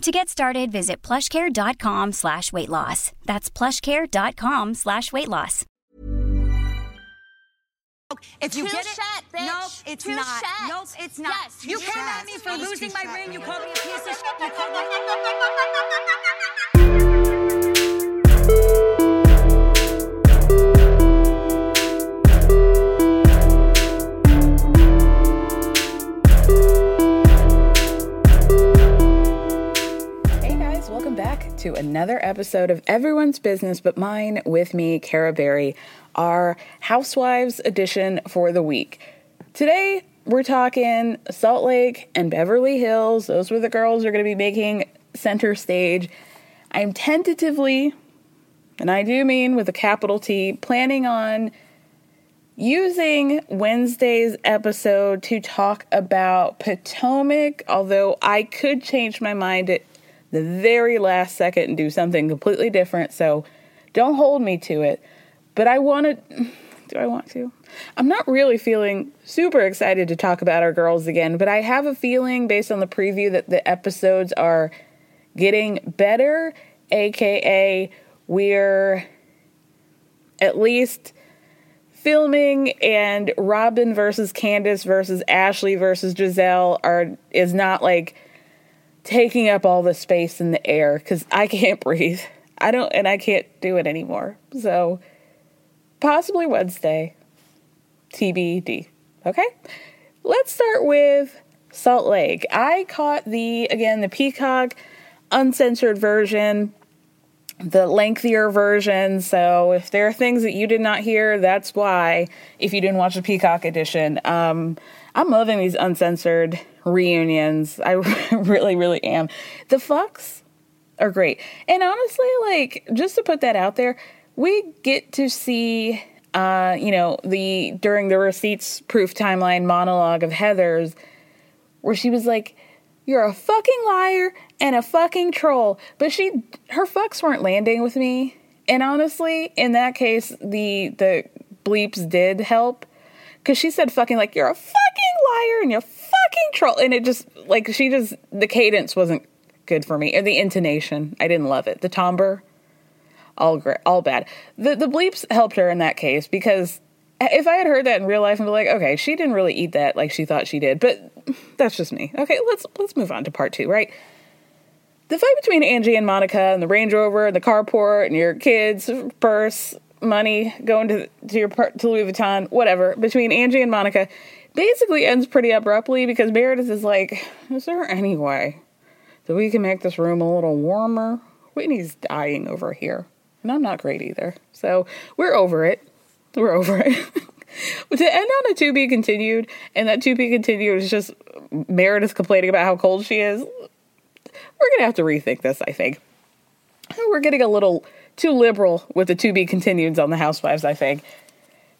To get started, visit plushcare.com slash weight loss. That's plushcare.com slash weight loss. If you Two get it, shot, bitch. nope, it's Two not. shot. Nope, it's not. Yes, you two came shot. at me for losing my ring. You baby. called me a piece of shit. another episode of Everyone's Business But Mine with me, Cara Berry, our Housewives edition for the week. Today, we're talking Salt Lake and Beverly Hills. Those were the girls are going to be making center stage. I'm tentatively, and I do mean with a capital T, planning on using Wednesday's episode to talk about Potomac, although I could change my mind at the very last second and do something completely different. So don't hold me to it. But I want to. Do I want to? I'm not really feeling super excited to talk about our girls again, but I have a feeling based on the preview that the episodes are getting better, aka, we're at least filming and Robin versus Candace versus Ashley versus Gizelle are is not like taking up all the space in the air cuz I can't breathe. I don't and I can't do it anymore. So possibly Wednesday. TBD. Okay? Let's start with Salt Lake. I caught the again the Peacock uncensored version the lengthier version. So if there are things that you did not hear, that's why. If you didn't watch the Peacock edition, um, I'm loving these uncensored reunions. I really, really am. The fucks are great, and honestly, like just to put that out there, we get to see, uh, you know, the during the receipts proof timeline monologue of Heather's, where she was like. You're a fucking liar and a fucking troll. But she her fucks weren't landing with me. And honestly, in that case, the the bleeps did help. Cause she said fucking like you're a fucking liar and you're fucking troll. And it just like she just the cadence wasn't good for me. Or the intonation. I didn't love it. The timbre. All great all bad. The the bleeps helped her in that case because if I had heard that in real life, I'd be like, okay, she didn't really eat that like she thought she did. But that's just me. Okay, let's let's move on to part two, right? The fight between Angie and Monica and the Range Rover and the carport and your kids' purse, money going to to your to Louis Vuitton, whatever, between Angie and Monica basically ends pretty abruptly because Meredith is like, is there any way that we can make this room a little warmer? Whitney's dying over here. And I'm not great either. So we're over it. We're over it. to end on a to be continued, and that to be continued is just Meredith complaining about how cold she is. We're gonna have to rethink this, I think. We're getting a little too liberal with the to be continueds on the Housewives, I think.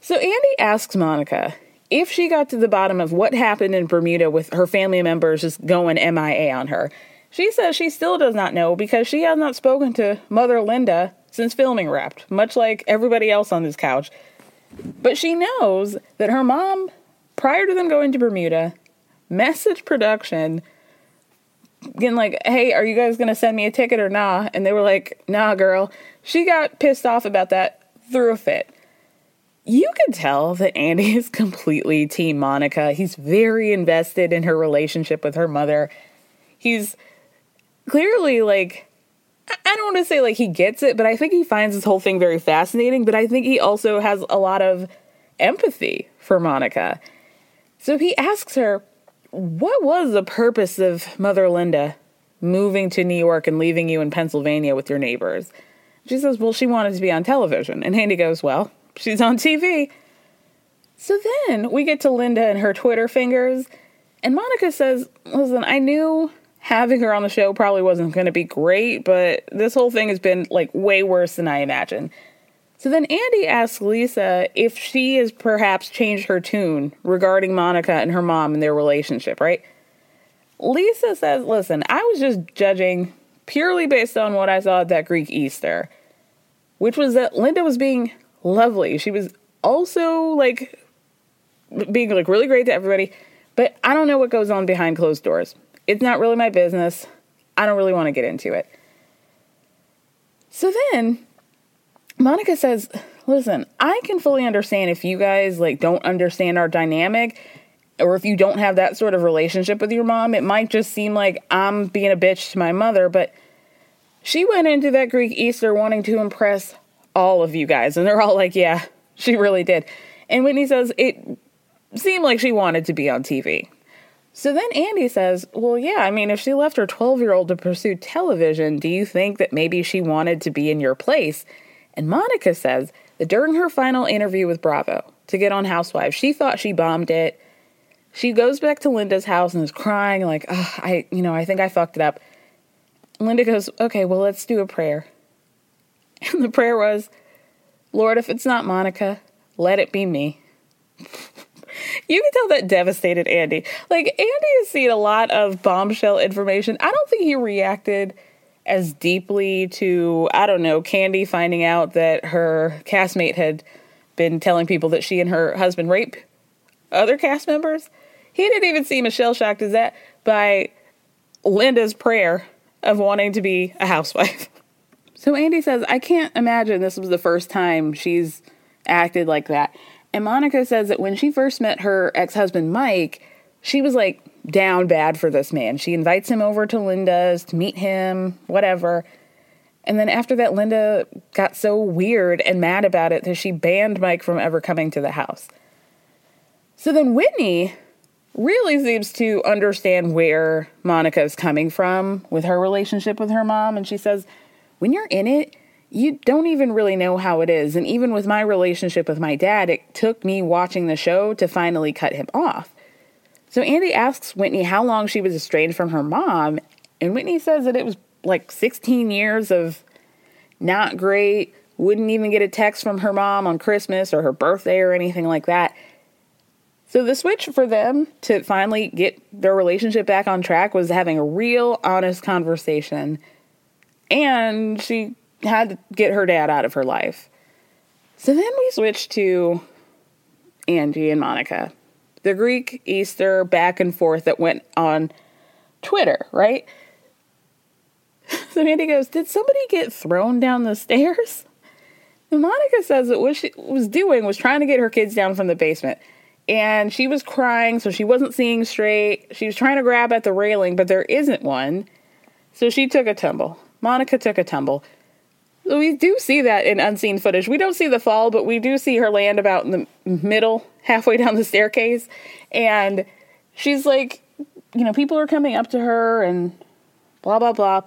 So Andy asks Monica if she got to the bottom of what happened in Bermuda with her family members just going MIA on her. She says she still does not know because she has not spoken to Mother Linda since filming wrapped, much like everybody else on this couch. But she knows that her mom, prior to them going to Bermuda, messaged production getting like, hey, are you guys gonna send me a ticket or nah? And they were like, nah, girl. She got pissed off about that, threw a fit. You can tell that Andy is completely Team Monica. He's very invested in her relationship with her mother. He's clearly like, I don't want to say like he gets it, but I think he finds this whole thing very fascinating. But I think he also has a lot of empathy for Monica. So he asks her, what was the purpose of Mother Linda moving to New York and leaving you in Pennsylvania with your neighbors? She says, Well, she wanted to be on television. And Andy goes, Well, she's on TV. So then we get to Linda and her Twitter fingers. And Monica says, Listen, I knew having her on the show probably wasn't going to be great, but this whole thing has been like way worse than I imagined. So then Andy asks Lisa if she has perhaps changed her tune regarding Monica and her mom and their relationship, right? Lisa says, Listen, I was just judging purely based on what I saw at that Greek Easter, which was that Linda was being lovely. She was also like being like really great to everybody, but I don't know what goes on behind closed doors. It's not really my business. I don't really want to get into it. So then Monica says, "Listen, I can fully understand if you guys like don't understand our dynamic or if you don't have that sort of relationship with your mom, it might just seem like I'm being a bitch to my mother, but she went into that Greek Easter wanting to impress all of you guys and they're all like, "Yeah, she really did." And Whitney says it seemed like she wanted to be on TV. So then Andy says, Well, yeah, I mean, if she left her 12 year old to pursue television, do you think that maybe she wanted to be in your place? And Monica says that during her final interview with Bravo to get on Housewives, she thought she bombed it. She goes back to Linda's house and is crying, like, oh, I, you know, I think I fucked it up. Linda goes, okay, well, let's do a prayer. And the prayer was, Lord, if it's not Monica, let it be me. you can tell that devastated Andy. Like, Andy has seen a lot of bombshell information. I don't think he reacted as deeply to, I don't know, Candy finding out that her castmate had been telling people that she and her husband rape other cast members. He didn't even seem as shell shocked as that by Linda's prayer of wanting to be a housewife. So Andy says, I can't imagine this was the first time she's acted like that. And Monica says that when she first met her ex husband, Mike, she was like down bad for this man. She invites him over to Linda's to meet him, whatever. And then after that, Linda got so weird and mad about it that she banned Mike from ever coming to the house. So then Whitney really seems to understand where Monica is coming from with her relationship with her mom. And she says, when you're in it, you don't even really know how it is. And even with my relationship with my dad, it took me watching the show to finally cut him off. So Andy asks Whitney how long she was estranged from her mom, and Whitney says that it was like 16 years of not great, wouldn't even get a text from her mom on Christmas or her birthday or anything like that. So the switch for them to finally get their relationship back on track was having a real honest conversation. And she had to get her dad out of her life. So then we switch to Angie and Monica the Greek Easter back and forth that went on Twitter, right? So Andy goes, Did somebody get thrown down the stairs? And Monica says that what she was doing was trying to get her kids down from the basement. And she was crying, so she wasn't seeing straight. She was trying to grab at the railing, but there isn't one. So she took a tumble. Monica took a tumble. We do see that in unseen footage. We don't see the fall, but we do see her land about in the middle, halfway down the staircase. And she's like, you know, people are coming up to her and blah, blah, blah.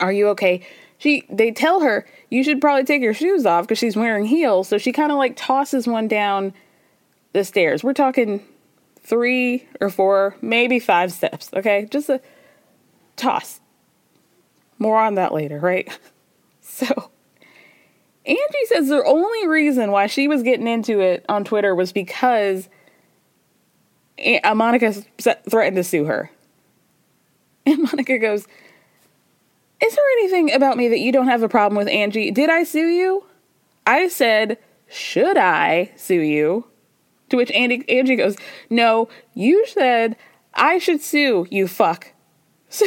Are you okay? She, they tell her, you should probably take your shoes off because she's wearing heels. So she kind of like tosses one down the stairs. We're talking three or four, maybe five steps. Okay. Just a toss. More on that later, right? So Angie says the only reason why she was getting into it on Twitter was because uh, Monica threatened to sue her. And Monica goes, Is there anything about me that you don't have a problem with, Angie? Did I sue you? I said, Should I sue you? To which Andy, Angie goes, No, you said I should sue you, fuck. So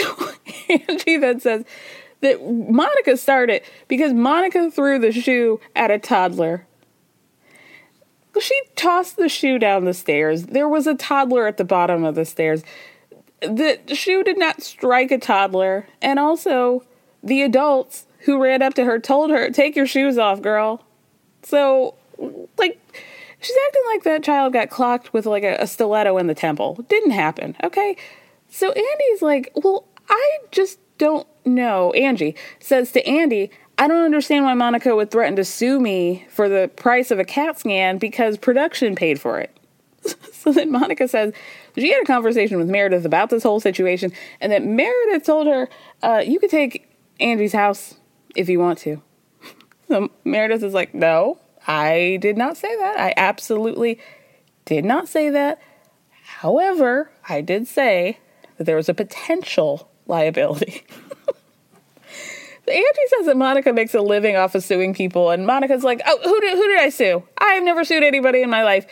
Angie then says that Monica started because Monica threw the shoe at a toddler. She tossed the shoe down the stairs. There was a toddler at the bottom of the stairs. The shoe did not strike a toddler. And also, the adults who ran up to her told her, Take your shoes off, girl. So, like, she's acting like that child got clocked with like a, a stiletto in the temple. Didn't happen, okay? So Andy's like, Well, I just don't know. Angie says to Andy, I don't understand why Monica would threaten to sue me for the price of a CAT scan because production paid for it. so then Monica says she had a conversation with Meredith about this whole situation, and that Meredith told her, uh, You could take Andy's house if you want to. So Meredith is like, No, I did not say that. I absolutely did not say that. However, I did say that there was a potential liability. Angie says that Monica makes a living off of suing people, and Monica's like, "Oh, who did who did I sue? I've never sued anybody in my life."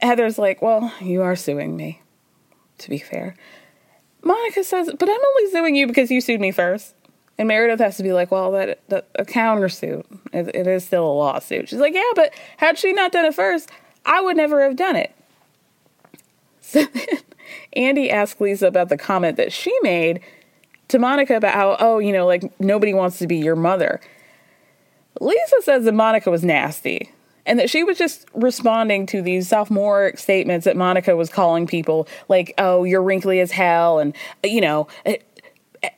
Heather's like, "Well, you are suing me." To be fair, Monica says, "But I'm only suing you because you sued me first. And Meredith has to be like, "Well, that, that a countersuit. It, it is still a lawsuit." She's like, "Yeah, but had she not done it first, I would never have done it." So then Andy asked Lisa about the comment that she made to Monica about how, oh, you know, like nobody wants to be your mother. Lisa says that Monica was nasty and that she was just responding to these sophomoric statements that Monica was calling people like, oh, you're wrinkly as hell. And, you know,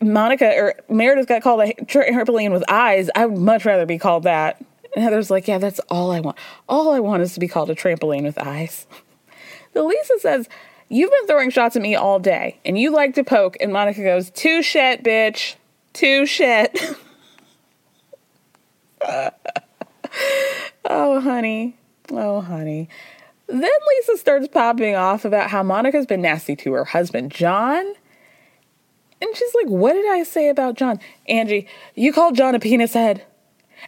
Monica or Meredith got called a trampoline with eyes. I would much rather be called that. And Heather's like, yeah, that's all I want. All I want is to be called a trampoline with eyes. So Lisa says, You've been throwing shots at me all day, and you like to poke. And Monica goes, Too shit, bitch. Too shit. oh, honey. Oh, honey. Then Lisa starts popping off about how Monica's been nasty to her husband, John. And she's like, What did I say about John? Angie, you called John a penis head.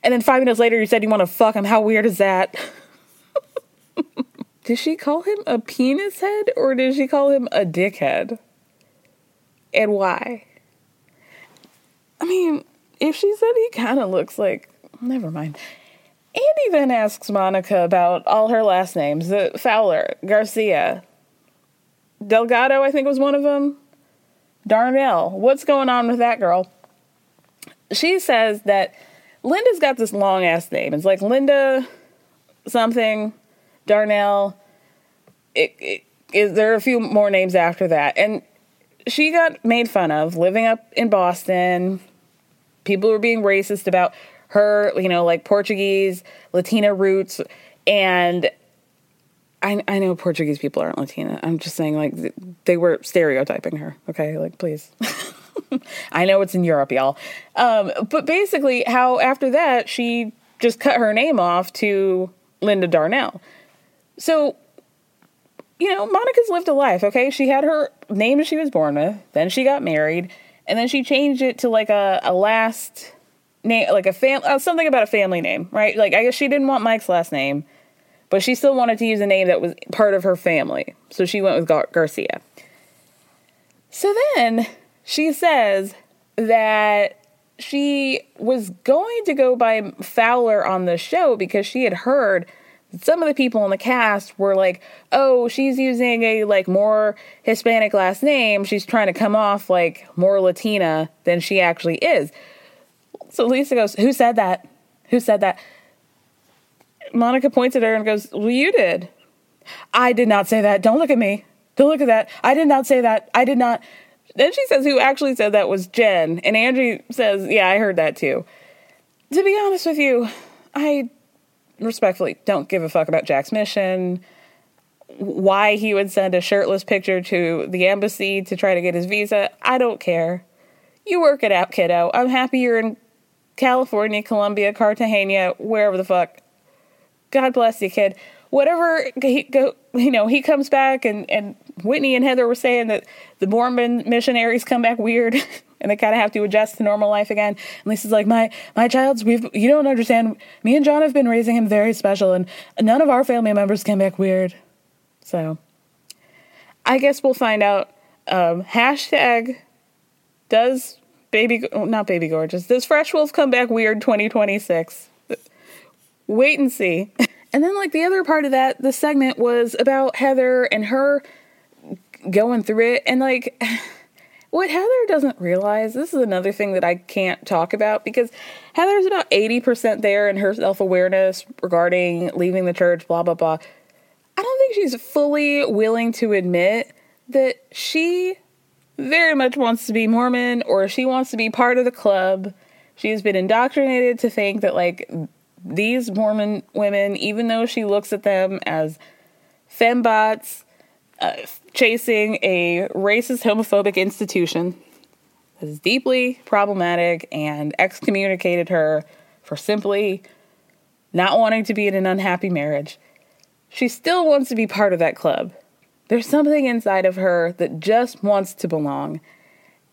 And then five minutes later, you said you want to fuck him. How weird is that? did she call him a penis head or did she call him a dickhead? And why? I mean, if she said he kind of looks like. Never mind. Andy then asks Monica about all her last names the Fowler, Garcia, Delgado, I think was one of them. Darnell. What's going on with that girl? She says that Linda's got this long ass name. It's like Linda something, Darnell. It, it, is there are a few more names after that, and she got made fun of living up in Boston. People were being racist about her, you know, like Portuguese, Latina roots, and I I know Portuguese people aren't Latina. I'm just saying like they were stereotyping her. Okay, like please. I know it's in Europe, y'all. Um, but basically, how after that she just cut her name off to Linda Darnell. So, you know, Monica's lived a life. Okay, she had her name she was born with. Then she got married, and then she changed it to like a, a last name, like a family, uh, something about a family name, right? Like I guess she didn't want Mike's last name, but she still wanted to use a name that was part of her family. So she went with Gar- Garcia. So then she says that she was going to go by Fowler on the show because she had heard some of the people in the cast were like, "Oh, she's using a like more Hispanic last name. She's trying to come off like more Latina than she actually is." So Lisa goes, "Who said that? Who said that?" Monica points at her and goes, "Well, you did." I did not say that. Don't look at me. Don't look at that. I did not say that. I did not. Then she says who actually said that was Jen. And Angie says, Yeah, I heard that too. To be honest with you, I respectfully don't give a fuck about Jack's mission, why he would send a shirtless picture to the embassy to try to get his visa. I don't care. You work it out, kiddo. I'm happy you're in California, Colombia, Cartagena, wherever the fuck. God bless you, kid. Whatever he go, you know, he comes back, and and Whitney and Heather were saying that the Mormon missionaries come back weird, and they kind of have to adjust to normal life again. And Lisa's like, my my child's, we've you don't understand. Me and John have been raising him very special, and none of our family members came back weird. So, I guess we'll find out. Um, hashtag does baby not baby gorgeous does fresh wolf come back weird 2026 wait and see. And then like the other part of that the segment was about heather and her going through it. And like what heather doesn't realize this is another thing that i can't talk about because heather's about 80% there in her self-awareness regarding leaving the church blah blah blah. I don't think she's fully willing to admit that she very much wants to be Mormon or she wants to be part of the club. She's been indoctrinated to think that, like, these Mormon women, even though she looks at them as fembots uh, chasing a racist, homophobic institution, is deeply problematic and excommunicated her for simply not wanting to be in an unhappy marriage. She still wants to be part of that club. There's something inside of her that just wants to belong.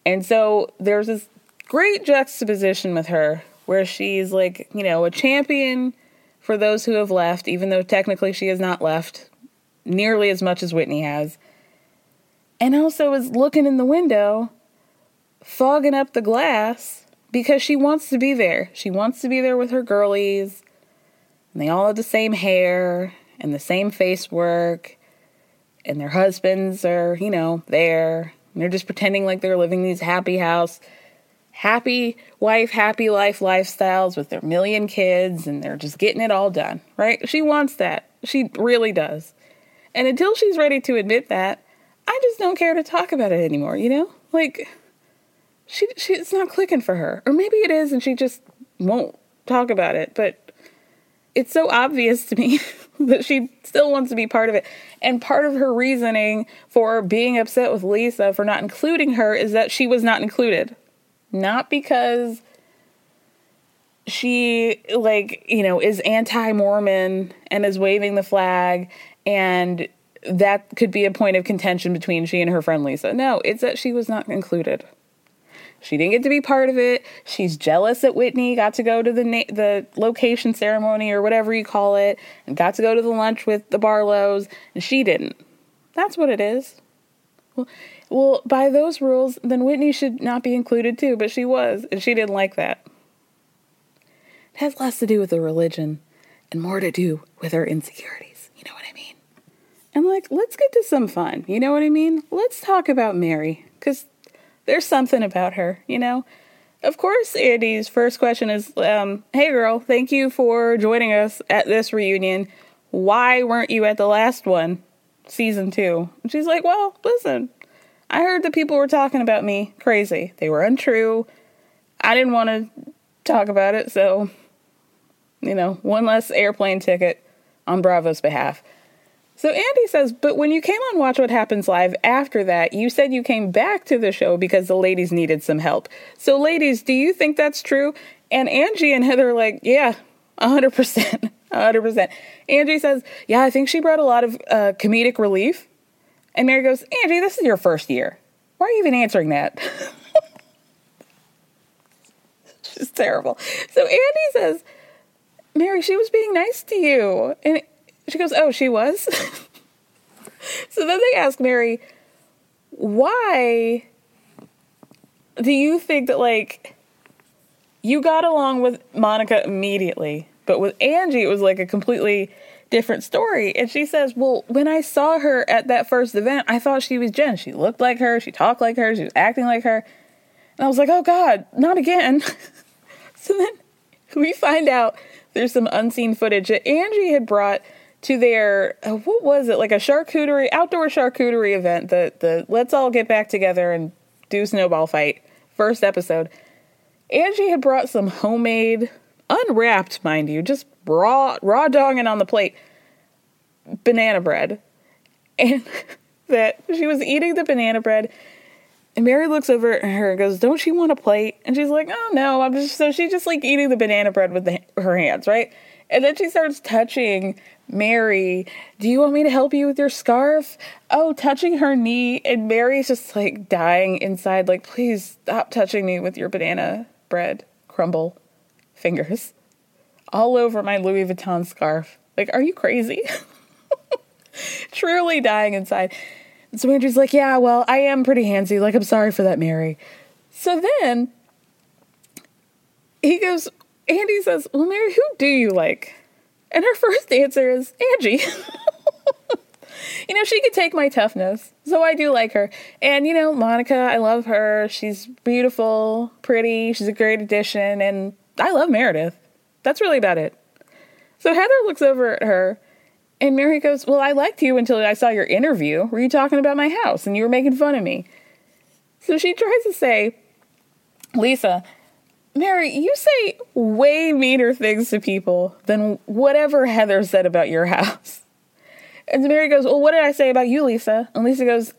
And so there's this great juxtaposition with her where she's like, you know, a champion for those who have left, even though technically she has not left nearly as much as Whitney has. And also is looking in the window, fogging up the glass because she wants to be there. She wants to be there with her girlies. And they all have the same hair and the same face work and their husbands are, you know, there. And they're just pretending like they're living these happy house, happy wife, happy life lifestyles with their million kids, and they're just getting it all done, right? She wants that. She really does. And until she's ready to admit that, I just don't care to talk about it anymore, you know? Like, she, she it's not clicking for her. Or maybe it is and she just won't talk about it, but it's so obvious to me that she still wants to be part of it. And part of her reasoning for being upset with Lisa for not including her is that she was not included. Not because she, like, you know, is anti Mormon and is waving the flag, and that could be a point of contention between she and her friend Lisa. No, it's that she was not included. She didn't get to be part of it. She's jealous that Whitney got to go to the na- the location ceremony or whatever you call it, and got to go to the lunch with the Barlows, and she didn't. That's what it is. Well, well, by those rules, then Whitney should not be included too, but she was, and she didn't like that. It has less to do with the religion and more to do with her insecurities. You know what I mean? And like, let's get to some fun. You know what I mean? Let's talk about Mary, because there's something about her, you know? Of course, Andy's first question is um, Hey, girl, thank you for joining us at this reunion. Why weren't you at the last one, season two? And she's like, Well, listen, I heard that people were talking about me crazy. They were untrue. I didn't want to talk about it, so, you know, one less airplane ticket on Bravo's behalf. So Andy says, but when you came on Watch What Happens Live after that, you said you came back to the show because the ladies needed some help. So, ladies, do you think that's true? And Angie and Heather are like, yeah, 100%. 100%. Angie says, yeah, I think she brought a lot of uh, comedic relief. And Mary goes, Angie, this is your first year. Why are you even answering that? She's terrible. So Andy says, Mary, she was being nice to you. And she goes, Oh, she was? so then they ask Mary, Why do you think that, like, you got along with Monica immediately, but with Angie, it was like a completely different story. And she says, Well, when I saw her at that first event, I thought she was Jen. She looked like her, she talked like her, she was acting like her. And I was like, Oh God, not again. so then we find out there's some unseen footage that Angie had brought to their uh, what was it like a charcuterie outdoor charcuterie event the the let's all get back together and do snowball fight first episode angie had brought some homemade unwrapped mind you just raw raw dog and on the plate banana bread and that she was eating the banana bread And Mary looks over at her and goes, Don't you want a plate? And she's like, Oh, no. I'm just, so she's just like eating the banana bread with the, her hands, right? And then she starts touching Mary. Do you want me to help you with your scarf? Oh, touching her knee. And Mary's just like dying inside, like, Please stop touching me with your banana bread crumble fingers all over my Louis Vuitton scarf. Like, are you crazy? Truly dying inside. And so Andrew's like, Yeah, well, I am pretty handsy. Like, I'm sorry for that, Mary. So then he goes, Andy says, Well, Mary, who do you like? And her first answer is Angie. you know, she could take my toughness. So I do like her. And, you know, Monica, I love her. She's beautiful, pretty. She's a great addition. And I love Meredith. That's really about it. So Heather looks over at her and Mary goes, Well, I liked you until I saw your interview where you talking about my house and you were making fun of me. So she tries to say, Lisa, Mary, you say way meaner things to people than whatever Heather said about your house. And Mary goes, Well, what did I say about you, Lisa? And Lisa goes,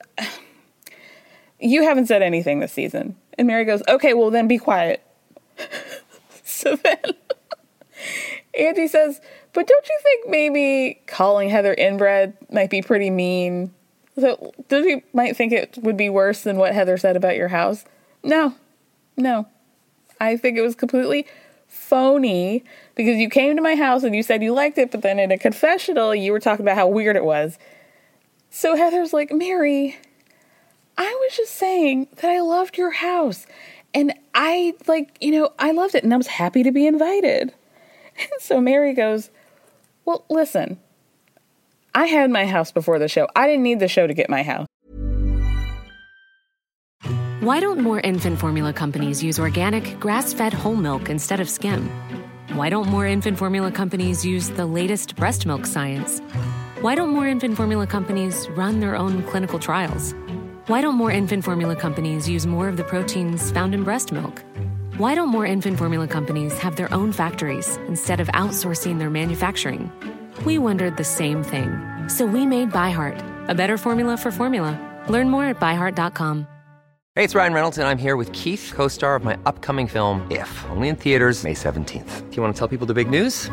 You haven't said anything this season. And Mary goes, Okay, well, then be quiet. so then Andy says, But don't you think maybe calling Heather inbred might be pretty mean? So, you might think it would be worse than what Heather said about your house? No, no. I think it was completely phony because you came to my house and you said you liked it, but then in a confessional, you were talking about how weird it was. So Heather's like, Mary, I was just saying that I loved your house. And I, like, you know, I loved it and I was happy to be invited. So Mary goes, Well, listen, I had my house before the show. I didn't need the show to get my house. Why don't more infant formula companies use organic, grass fed whole milk instead of skim? Why don't more infant formula companies use the latest breast milk science? Why don't more infant formula companies run their own clinical trials? Why don't more infant formula companies use more of the proteins found in breast milk? Why don't more infant formula companies have their own factories instead of outsourcing their manufacturing? We wondered the same thing. So we made ByHeart, a better formula for formula. Learn more at byheart.com. Hey, it's Ryan Reynolds, and I'm here with Keith, co star of my upcoming film, If, only in theaters, May 17th. Do you want to tell people the big news?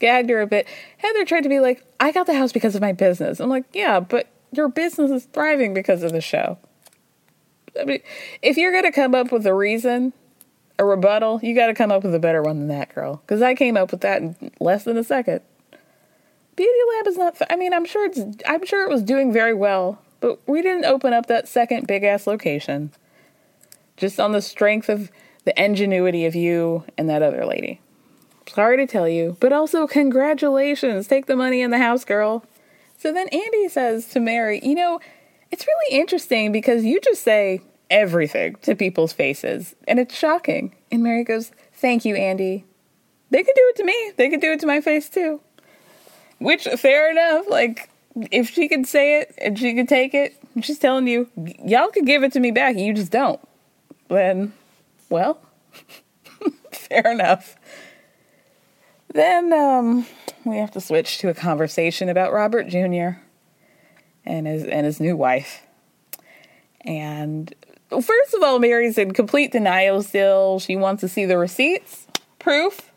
gagged her a bit. Heather tried to be like, I got the house because of my business. I'm like, yeah, but your business is thriving because of the show. I mean, if you're going to come up with a reason, a rebuttal, you got to come up with a better one than that, girl. Because I came up with that in less than a second. Beauty Lab is not. I mean, I'm sure it's. I'm sure it was doing very well, but we didn't open up that second big ass location. Just on the strength of the ingenuity of you and that other lady. Sorry to tell you, but also congratulations. Take the money in the house, girl. So then Andy says to Mary, You know, it's really interesting because you just say everything to people's faces, and it's shocking. And Mary goes, Thank you, Andy. They could do it to me, they could do it to my face too. Which, fair enough. Like, if she could say it and she could take it, she's telling you, y'all could give it to me back, you just don't. Then, well, fair enough. Then um, we have to switch to a conversation about Robert Jr. and his and his new wife. And first of all, Mary's in complete denial still. She wants to see the receipts, proof,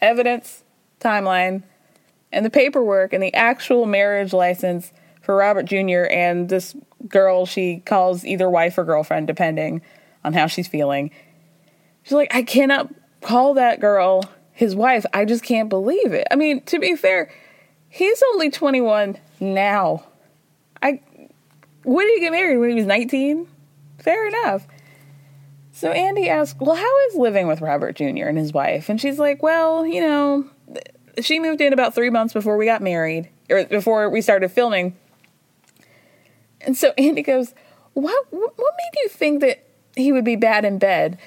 evidence, timeline, and the paperwork and the actual marriage license for Robert Jr. and this girl she calls either wife or girlfriend, depending on how she's feeling. She's like, I cannot call that girl his wife. I just can't believe it. I mean, to be fair, he's only 21 now. I when did he get married? When he was 19? Fair enough. So Andy asked, Well, how is living with Robert Jr. and his wife? And she's like, Well, you know, she moved in about three months before we got married, or before we started filming. And so Andy goes, what what made you think that he would be bad in bed?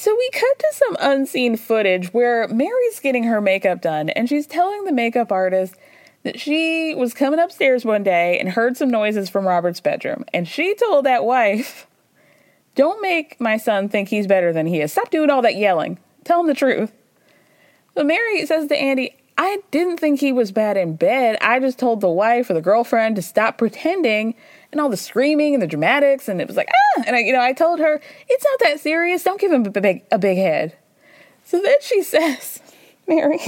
So we cut to some unseen footage where Mary's getting her makeup done and she's telling the makeup artist that she was coming upstairs one day and heard some noises from Robert's bedroom. And she told that wife, Don't make my son think he's better than he is. Stop doing all that yelling. Tell him the truth. But Mary says to Andy, I didn't think he was bad in bed. I just told the wife or the girlfriend to stop pretending and all the screaming and the dramatics. And it was like, ah. And I, you know, I told her, it's not that serious. Don't give him a big, a big head. So then she says, Mary,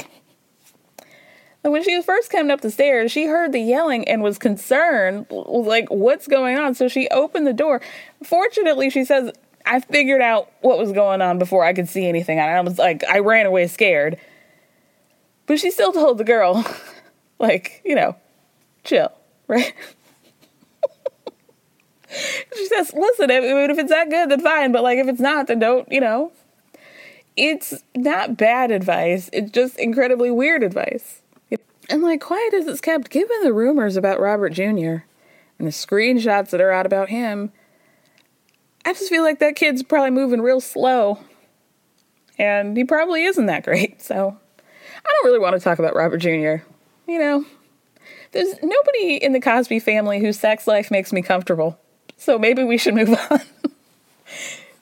And when she was first coming up the stairs, she heard the yelling and was concerned, like, what's going on? So she opened the door. Fortunately, she says, I figured out what was going on before I could see anything. I was like, I ran away scared. But she still told the girl, like, you know, chill, right? She says, listen, I mean, if it's that good, then fine. But like, if it's not, then don't, you know. It's not bad advice. It's just incredibly weird advice. And like quiet as it's kept, given the rumors about Robert Jr. and the screenshots that are out about him, I just feel like that kid's probably moving real slow. And he probably isn't that great. So I don't really want to talk about Robert Jr. You know, there's nobody in the Cosby family whose sex life makes me comfortable. So maybe we should move on.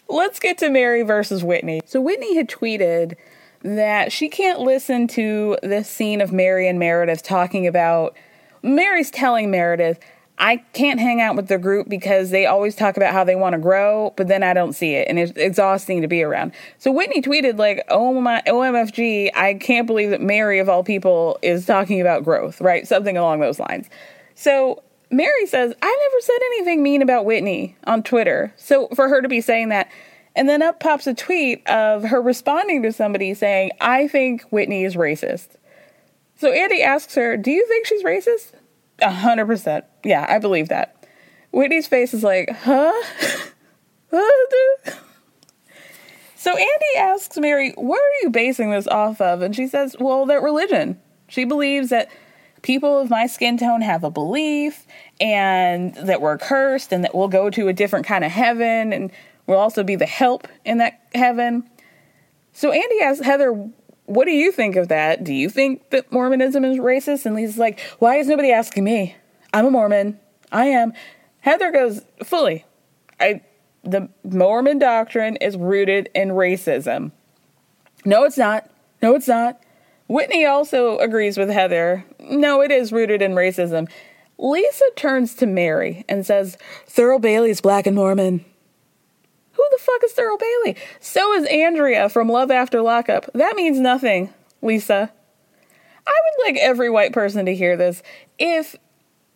Let's get to Mary versus Whitney. So Whitney had tweeted that she can't listen to this scene of Mary and Meredith talking about. Mary's telling Meredith, I can't hang out with the group because they always talk about how they want to grow, but then I don't see it, and it's exhausting to be around. So Whitney tweeted like, "Oh my, OMFG! I can't believe that Mary of all people is talking about growth, right? Something along those lines." So Mary says, "I never said anything mean about Whitney on Twitter." So for her to be saying that, and then up pops a tweet of her responding to somebody saying, I think Whitney is racist. So Andy asks her, Do you think she's racist? A hundred percent. Yeah, I believe that. Whitney's face is like, huh? so Andy asks Mary, What are you basing this off of? And she says, Well, that religion. She believes that people of my skin tone have a belief and that we're cursed and that we'll go to a different kind of heaven and we'll also be the help in that heaven. So Andy asks Heather, what do you think of that? Do you think that Mormonism is racist? And Lisa's like, why is nobody asking me? I'm a Mormon. I am. Heather goes, fully. I the Mormon doctrine is rooted in racism. No, it's not. No, it's not. Whitney also agrees with Heather. No, it is rooted in racism. Lisa turns to Mary and says, Thurl Bailey's black and Mormon. Who the fuck is Thurl Bailey? So is Andrea from Love After Lockup. That means nothing, Lisa. I would like every white person to hear this. If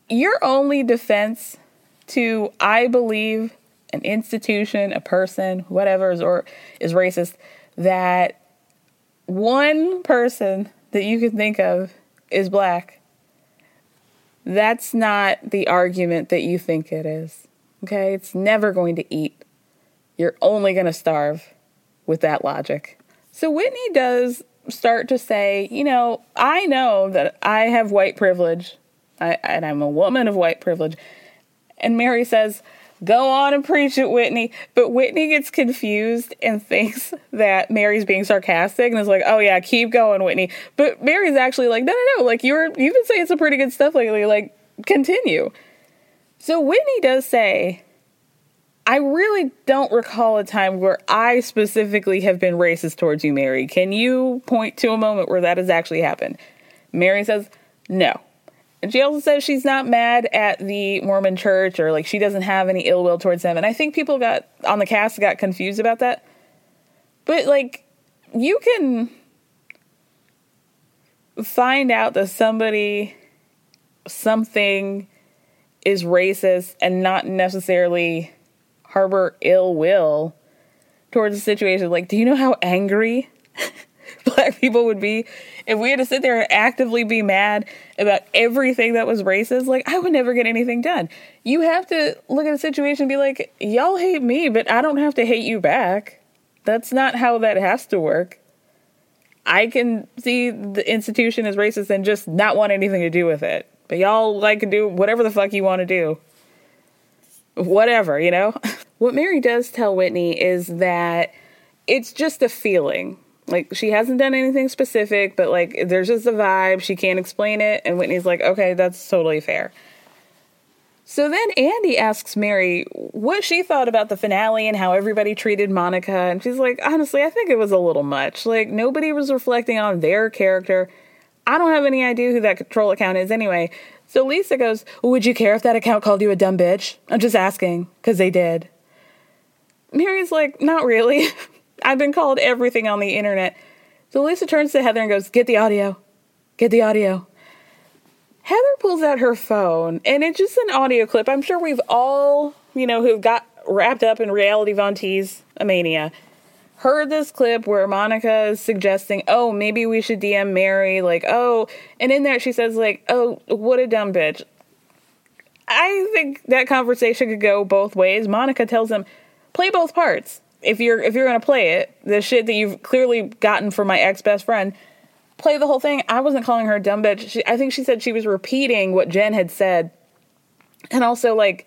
your only defense to I believe an institution, a person, whatever is or is racist, that one person that you can think of is black. That's not the argument that you think it is. Okay? It's never going to eat you're only going to starve with that logic. So Whitney does start to say, you know, I know that I have white privilege, I, and I'm a woman of white privilege. And Mary says, Go on and preach it, Whitney. But Whitney gets confused and thinks that Mary's being sarcastic and is like, oh yeah, keep going, Whitney. But Mary's actually like, no, no, no, like you're you've been saying some pretty good stuff lately. Like, continue. So Whitney does say I really don't recall a time where I specifically have been racist towards you, Mary. Can you point to a moment where that has actually happened? Mary says, no. And she also says she's not mad at the Mormon church or like she doesn't have any ill will towards them. And I think people got on the cast got confused about that. But like, you can find out that somebody, something is racist and not necessarily harbor ill will towards the situation. Like, do you know how angry black people would be if we had to sit there and actively be mad about everything that was racist? Like, I would never get anything done. You have to look at a situation and be like, y'all hate me, but I don't have to hate you back. That's not how that has to work. I can see the institution as racist and just not want anything to do with it. But y'all like to do whatever the fuck you want to do. whatever, you know? what Mary does tell Whitney is that it's just a feeling. Like she hasn't done anything specific, but like there's just a vibe. She can't explain it. And Whitney's like, okay, that's totally fair. So then Andy asks Mary what she thought about the finale and how everybody treated Monica. And she's like, honestly, I think it was a little much. Like nobody was reflecting on their character. I don't have any idea who that control account is anyway. So Lisa goes, Would you care if that account called you a dumb bitch? I'm just asking, because they did. Mary's like, Not really. I've been called everything on the internet. So Lisa turns to Heather and goes, Get the audio. Get the audio. Heather pulls out her phone, and it's just an audio clip. I'm sure we've all, you know, who've got wrapped up in reality Von Tease mania, heard this clip where Monica is suggesting, oh, maybe we should DM Mary, like, oh, and in there she says, like, oh, what a dumb bitch. I think that conversation could go both ways. Monica tells him, play both parts. If you're if you're gonna play it, the shit that you've clearly gotten from my ex best friend, play the whole thing. I wasn't calling her a dumb bitch. She, I think she said she was repeating what Jen had said, and also like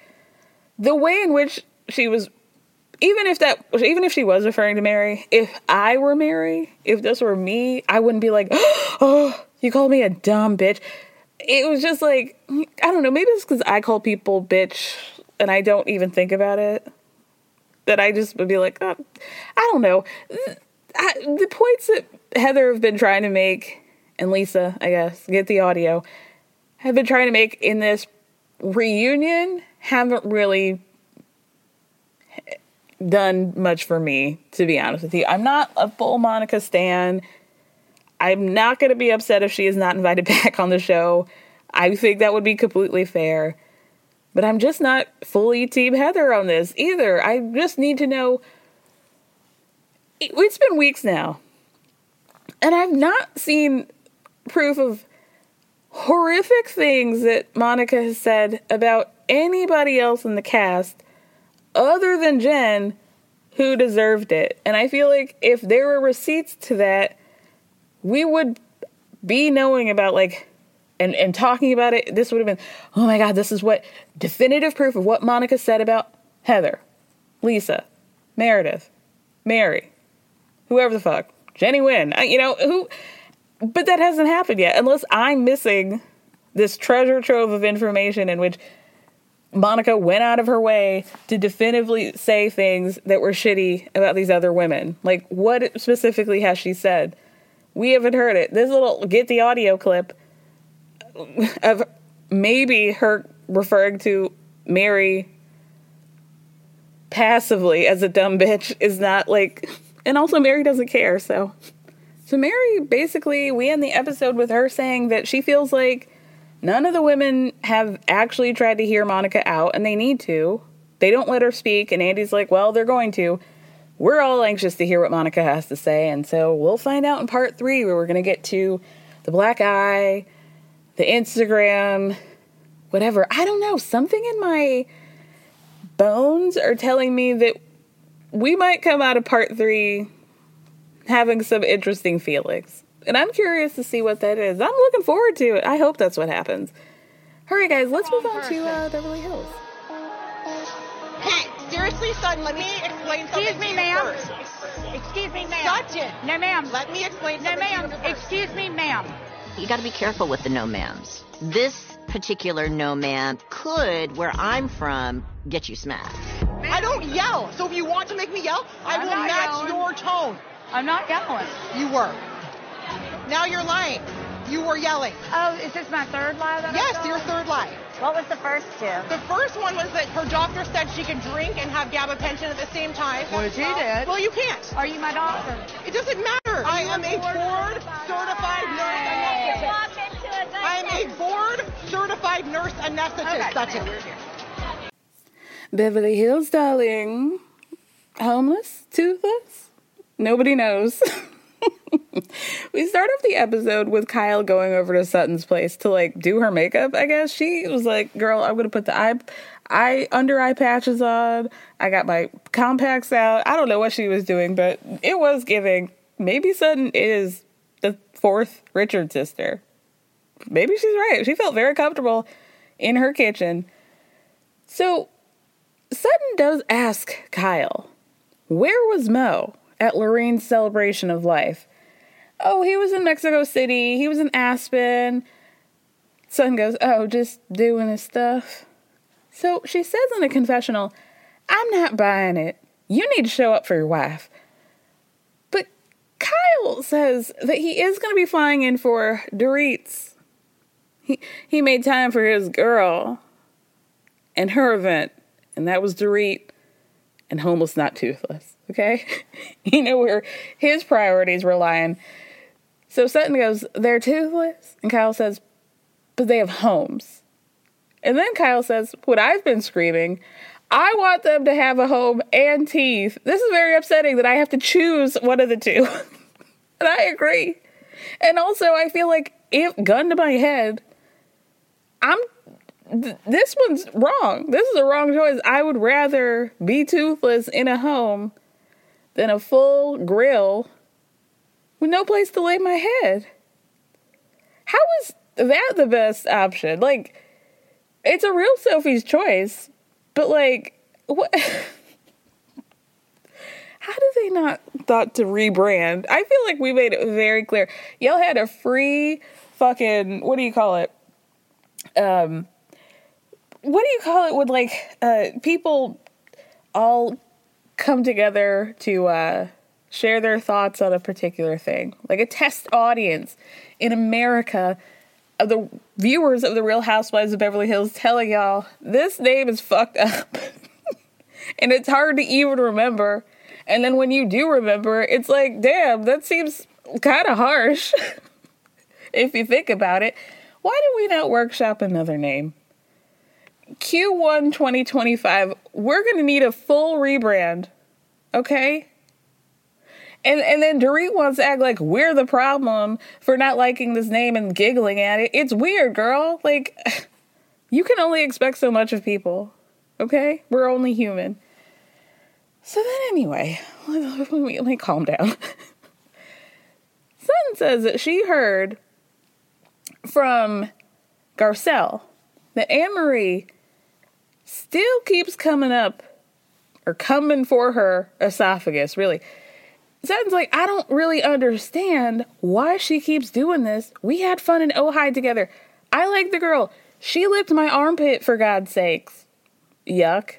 the way in which she was even if that even if she was referring to Mary, if I were Mary, if this were me, I wouldn't be like, "Oh, you called me a dumb bitch." It was just like I don't know, maybe it's cuz I call people bitch and I don't even think about it. That I just would be like, oh, I don't know. I, the points that Heather have been trying to make and Lisa, I guess, get the audio, have been trying to make in this reunion haven't really done much for me, to be honest with you. I'm not a full Monica Stan. I'm not going to be upset if she is not invited back on the show. I think that would be completely fair. But I'm just not fully Team Heather on this either. I just need to know. It's been weeks now. And I've not seen proof of horrific things that Monica has said about anybody else in the cast other than Jen who deserved it. And I feel like if there were receipts to that, we would be knowing about like and and talking about it. This would have been, oh my god, this is what definitive proof of what Monica said about Heather, Lisa, Meredith, Mary, whoever the fuck, Jennie Nguyen. You know who, but that hasn't happened yet. Unless I'm missing this treasure trove of information in which Monica went out of her way to definitively say things that were shitty about these other women. Like, what specifically has she said? We haven't heard it. This little get the audio clip of maybe her referring to Mary passively as a dumb bitch is not like, and also Mary doesn't care. So, so Mary basically, we end the episode with her saying that she feels like None of the women have actually tried to hear Monica out, and they need to. They don't let her speak, and Andy's like, well, they're going to. We're all anxious to hear what Monica has to say, and so we'll find out in part three where we're going to get to the black eye, the Instagram, whatever. I don't know. Something in my bones are telling me that we might come out of part three having some interesting feelings. And I'm curious to see what that is. I'm looking forward to it. I hope that's what happens. All right, guys, let's move on to uh, Beverly Hills. Hey, seriously, son, let me explain something Excuse me, to you ma'am. first. Excuse me, ma'am. Shut it. No, ma'am. Let me explain No, something to you ma'am. first. Excuse me, ma'am. You got to be careful with the no ma'ams. This particular no ma'am could, where I'm from, get you smacked. I don't yell, so if you want to make me yell, I I'm will match yelling. your tone. I'm not yelling. You were. Now you're lying. You were yelling. Oh, is this my third lie that Yes, told? your third lie. What was the first two? The first one was that her doctor said she could drink and have gabapentin at the same time. Which he did. Well, you can't. Are you my doctor? It doesn't matter. I am a board certified nurse anesthetist. I am a board certified nurse anesthetist. That's it. Beverly Hills, darling. Homeless? Toothless? Nobody knows. we start off the episode with Kyle going over to Sutton's place to like do her makeup, I guess. She was like, Girl, I'm gonna put the eye eye under eye patches on. I got my compacts out. I don't know what she was doing, but it was giving. Maybe Sutton is the fourth Richards sister. Maybe she's right. She felt very comfortable in her kitchen. So Sutton does ask Kyle, where was Mo at Lorraine's celebration of life? Oh, he was in Mexico City. He was in Aspen. Son goes, oh, just doing his stuff. So she says in a confessional, I'm not buying it. You need to show up for your wife. But Kyle says that he is going to be flying in for Dorit's. He, he made time for his girl and her event, and that was Dorit and Homeless Not Toothless. Okay? you know where his priorities were lying. So Sutton goes, They're toothless? And Kyle says, But they have homes. And then Kyle says, What I've been screaming, I want them to have a home and teeth. This is very upsetting that I have to choose one of the two. and I agree. And also, I feel like if gun to my head, I'm th- this one's wrong. This is a wrong choice. I would rather be toothless in a home than a full grill with no place to lay my head. How is that the best option? Like, it's a real Sophie's choice, but like, what? How do they not thought to rebrand? I feel like we made it very clear. Y'all had a free fucking what do you call it? Um, what do you call it? Would like uh people all come together to uh share their thoughts on a particular thing, like a test audience in America of the viewers of the Real Housewives of Beverly Hills telling y'all this name is fucked up and it's hard to even remember. And then when you do remember, it's like, damn, that seems kind of harsh if you think about it. Why do we not workshop another name? Q1 2025, we're going to need a full rebrand. Okay? And and then Dorit wants to act like we're the problem for not liking this name and giggling at it. It's weird, girl. Like you can only expect so much of people. Okay? We're only human. So then anyway, let me, let me calm down. Sutton says that she heard from Garcelle that Anne Marie still keeps coming up or coming for her esophagus, really. Sutton's like, I don't really understand why she keeps doing this. We had fun in Ojai together. I like the girl. She licked my armpit for God's sakes. Yuck.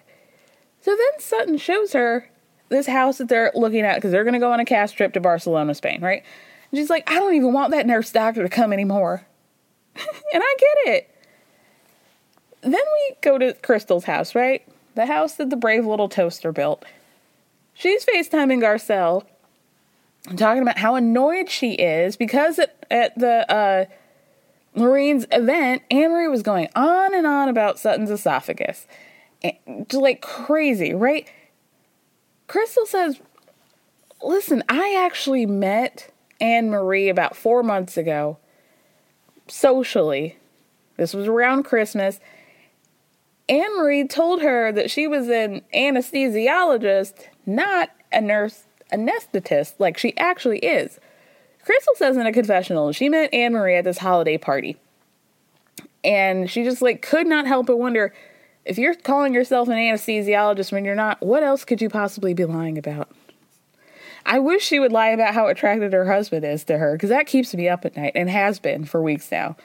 So then Sutton shows her this house that they're looking at because they're going to go on a cast trip to Barcelona, Spain, right? And she's like, I don't even want that nurse doctor to come anymore. and I get it. Then we go to Crystal's house, right? The house that the brave little toaster built. She's FaceTiming Garcelle talking about how annoyed she is because at, at the uh, Lorraine's event, Anne Marie was going on and on about Sutton's esophagus. And, like crazy, right? Crystal says, Listen, I actually met Anne Marie about four months ago socially. This was around Christmas. Anne Marie told her that she was an anesthesiologist, not a nurse anesthetist like she actually is. Crystal says in a confessional she met Anne Marie at this holiday party. And she just like could not help but wonder if you're calling yourself an anesthesiologist when you're not, what else could you possibly be lying about? I wish she would lie about how attracted her husband is to her, because that keeps me up at night and has been for weeks now.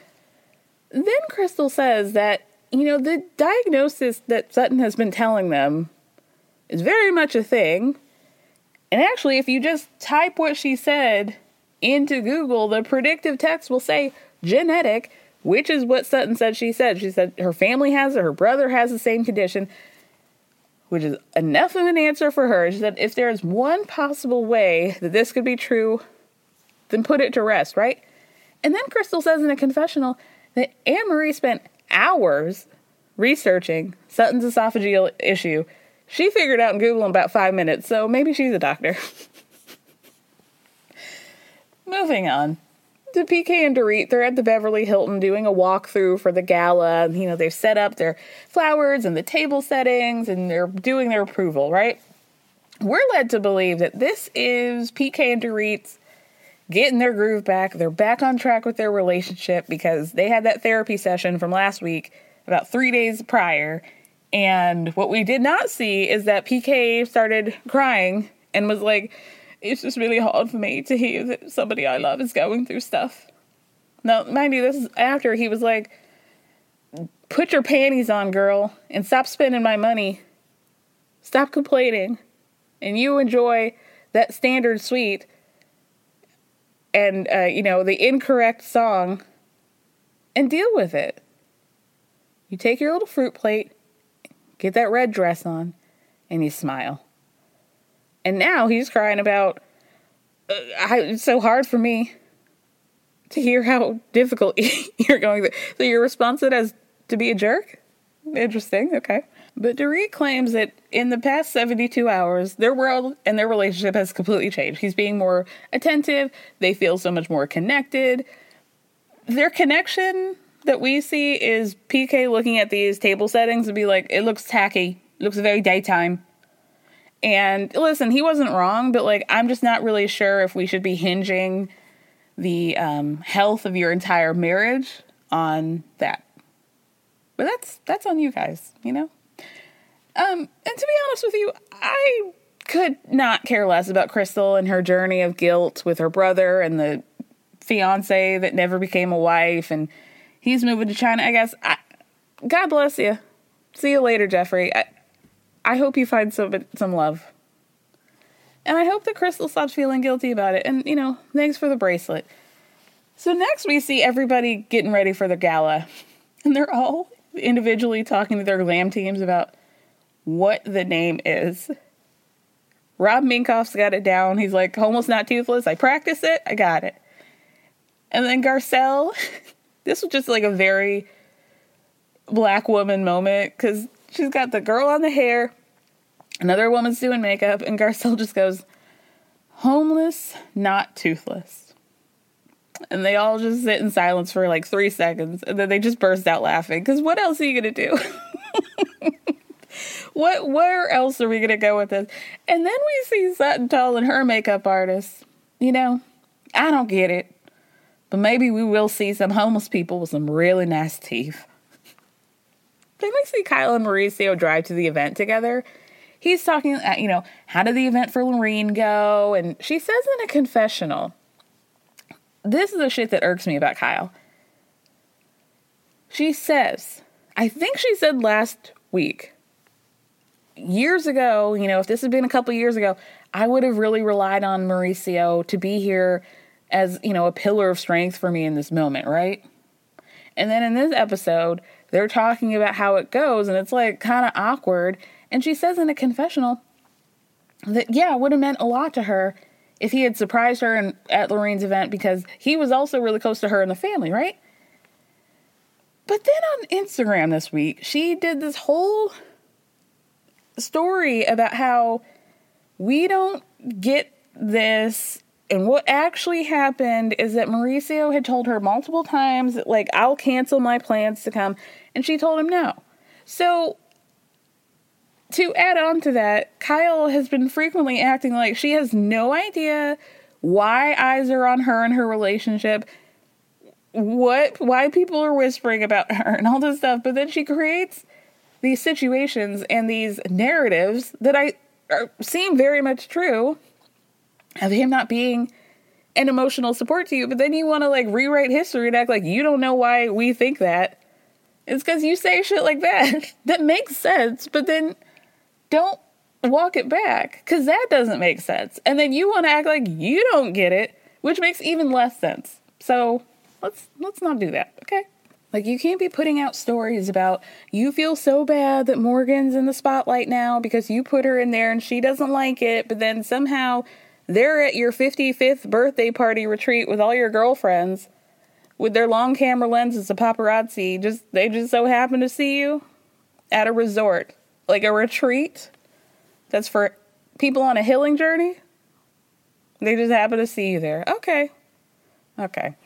Then Crystal says that, you know, the diagnosis that Sutton has been telling them is very much a thing. And actually, if you just type what she said into Google, the predictive text will say genetic, which is what Sutton said she said. She said her family has it, her brother has the same condition, which is enough of an answer for her. She said if there's one possible way that this could be true, then put it to rest, right? And then Crystal says in a confessional that Anne Marie spent hours researching Sutton's esophageal issue she figured out in Google in about five minutes, so maybe she's a doctor. Moving on. To PK and Dorit, they're at the Beverly Hilton doing a walkthrough for the gala. You know, they've set up their flowers and the table settings and they're doing their approval, right? We're led to believe that this is PK and Dorit's getting their groove back. They're back on track with their relationship because they had that therapy session from last week, about three days prior, And what we did not see is that PK started crying and was like, It's just really hard for me to hear that somebody I love is going through stuff. Now, mind you, this is after he was like, Put your panties on, girl, and stop spending my money. Stop complaining. And you enjoy that standard suite and, uh, you know, the incorrect song and deal with it. You take your little fruit plate, get that red dress on, and you smile. And now he's crying about, uh, I, it's so hard for me to hear how difficult you're going through. So your response as to be a jerk? Interesting, okay. But Dorit claims that in the past 72 hours, their world and their relationship has completely changed. He's being more attentive, they feel so much more connected. Their connection that we see is PK looking at these table settings and be like, it looks tacky, it looks very daytime. And listen, he wasn't wrong, but like, I'm just not really sure if we should be hinging the um, health of your entire marriage on that. But that's that's on you guys, you know. Um, and to be honest with you, I could not care less about Crystal and her journey of guilt with her brother and the fiance that never became a wife, and he's moving to China. I guess. I, God bless you. See you later, Jeffrey. I, I hope you find some some love. And I hope that Crystal stops feeling guilty about it. And, you know, thanks for the bracelet. So next we see everybody getting ready for the gala. And they're all individually talking to their glam teams about what the name is. Rob Minkoff's got it down. He's like, almost not toothless. I practice it. I got it. And then Garcelle, this was just like a very black woman moment because she's got the girl on the hair, another woman's doing makeup, and Garcelle just goes, homeless, not toothless. And they all just sit in silence for like three seconds, and then they just burst out laughing. Because what else are you gonna do? what? Where else are we gonna go with this? And then we see Sutton Tall and her makeup artist. You know, I don't get it, but maybe we will see some homeless people with some really nice teeth. Then we see Kyle and Mauricio drive to the event together. He's talking, uh, you know, how did the event for Lorene go? And she says in a confessional this is the shit that irks me about Kyle. She says, I think she said last week, years ago, you know, if this had been a couple years ago, I would have really relied on Mauricio to be here as, you know, a pillar of strength for me in this moment, right? And then in this episode, they're talking about how it goes, and it's like kind of awkward. And she says in a confessional that, yeah, it would have meant a lot to her if he had surprised her in, at Lorene's event because he was also really close to her and the family, right? But then on Instagram this week, she did this whole story about how we don't get this. And what actually happened is that Mauricio had told her multiple times like, I'll cancel my plans to come. And she told him no. So to add on to that, Kyle has been frequently acting like she has no idea why eyes are on her and her relationship, what why people are whispering about her and all this stuff, but then she creates these situations and these narratives that I are, seem very much true of him not being an emotional support to you, but then you want to like rewrite history and act like you don't know why we think that. It's because you say shit like that that makes sense, but then don't walk it back because that doesn't make sense. And then you want to act like you don't get it, which makes even less sense. So let's let's not do that, okay? Like you can't be putting out stories about you feel so bad that Morgan's in the spotlight now because you put her in there and she doesn't like it, but then somehow they're at your 55th birthday party retreat with all your girlfriends with their long camera lenses of paparazzi. Just they just so happen to see you at a resort like a retreat that's for people on a healing journey. They just happen to see you there. Okay. Okay.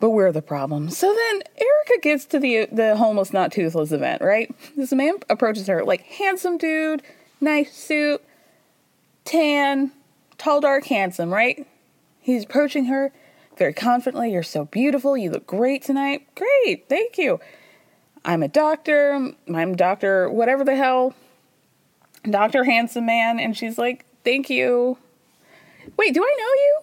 But we're the problem. So then Erica gets to the the homeless not toothless event, right? This man approaches her like handsome dude, nice suit, tan, tall, dark, handsome, right? He's approaching her very confidently. You're so beautiful. You look great tonight. Great. Thank you. I'm a doctor. I'm Dr. whatever the hell. Dr. Handsome Man. And she's like, Thank you. Wait, do I know you?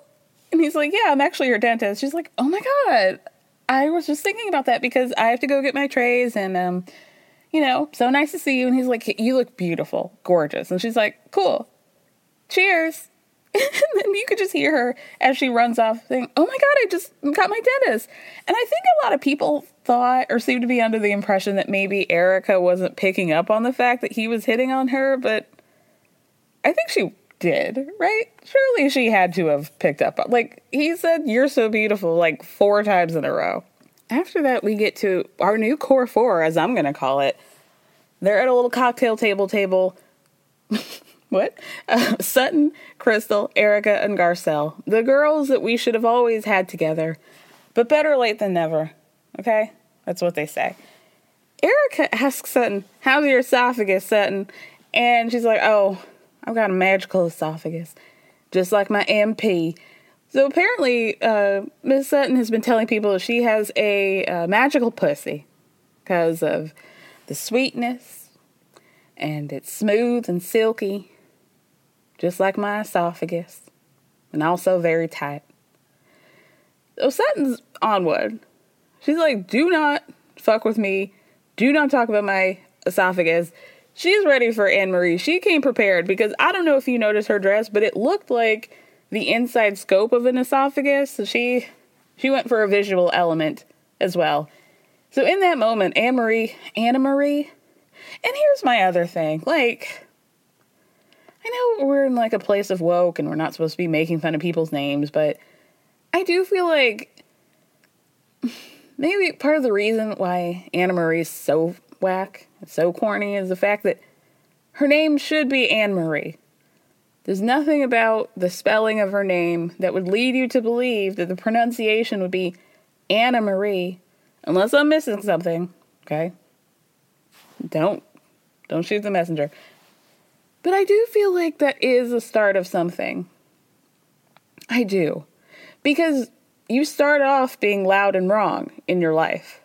And he's like, Yeah, I'm actually your dentist. She's like, Oh my God. I was just thinking about that because I have to go get my trays and, um, you know, so nice to see you. And he's like, You look beautiful, gorgeous. And she's like, Cool. Cheers. And then you could just hear her as she runs off saying, Oh my God, I just got my dentist. And I think a lot of people thought or seemed to be under the impression that maybe Erica wasn't picking up on the fact that he was hitting on her, but I think she did, right? Surely she had to have picked up. Like, he said, You're so beautiful, like four times in a row. After that, we get to our new core four, as I'm going to call it. They're at a little cocktail table table. what? Uh, Sutton, Crystal, Erica, and Garcelle. The girls that we should have always had together. But better late than never. Okay? That's what they say. Erica asks Sutton, How's your esophagus, Sutton? And she's like, Oh, I've got a magical esophagus, just like my MP. So apparently, uh, Miss Sutton has been telling people she has a uh, magical pussy because of the sweetness and it's smooth and silky, just like my esophagus, and also very tight. So Sutton's onward. She's like, do not fuck with me. Do not talk about my esophagus. She's ready for Anne Marie. She came prepared because I don't know if you noticed her dress, but it looked like the inside scope of an esophagus. So she she went for a visual element as well. So in that moment, Anne Marie, Anna Marie, and here's my other thing. Like, I know we're in like a place of woke and we're not supposed to be making fun of people's names, but I do feel like maybe part of the reason why Anna Marie is so whack, so corny, is the fact that her name should be Anne Marie. There's nothing about the spelling of her name that would lead you to believe that the pronunciation would be Anna Marie, unless I'm missing something, okay? Don't don't shoot the messenger. But I do feel like that is the start of something. I do. Because you start off being loud and wrong in your life.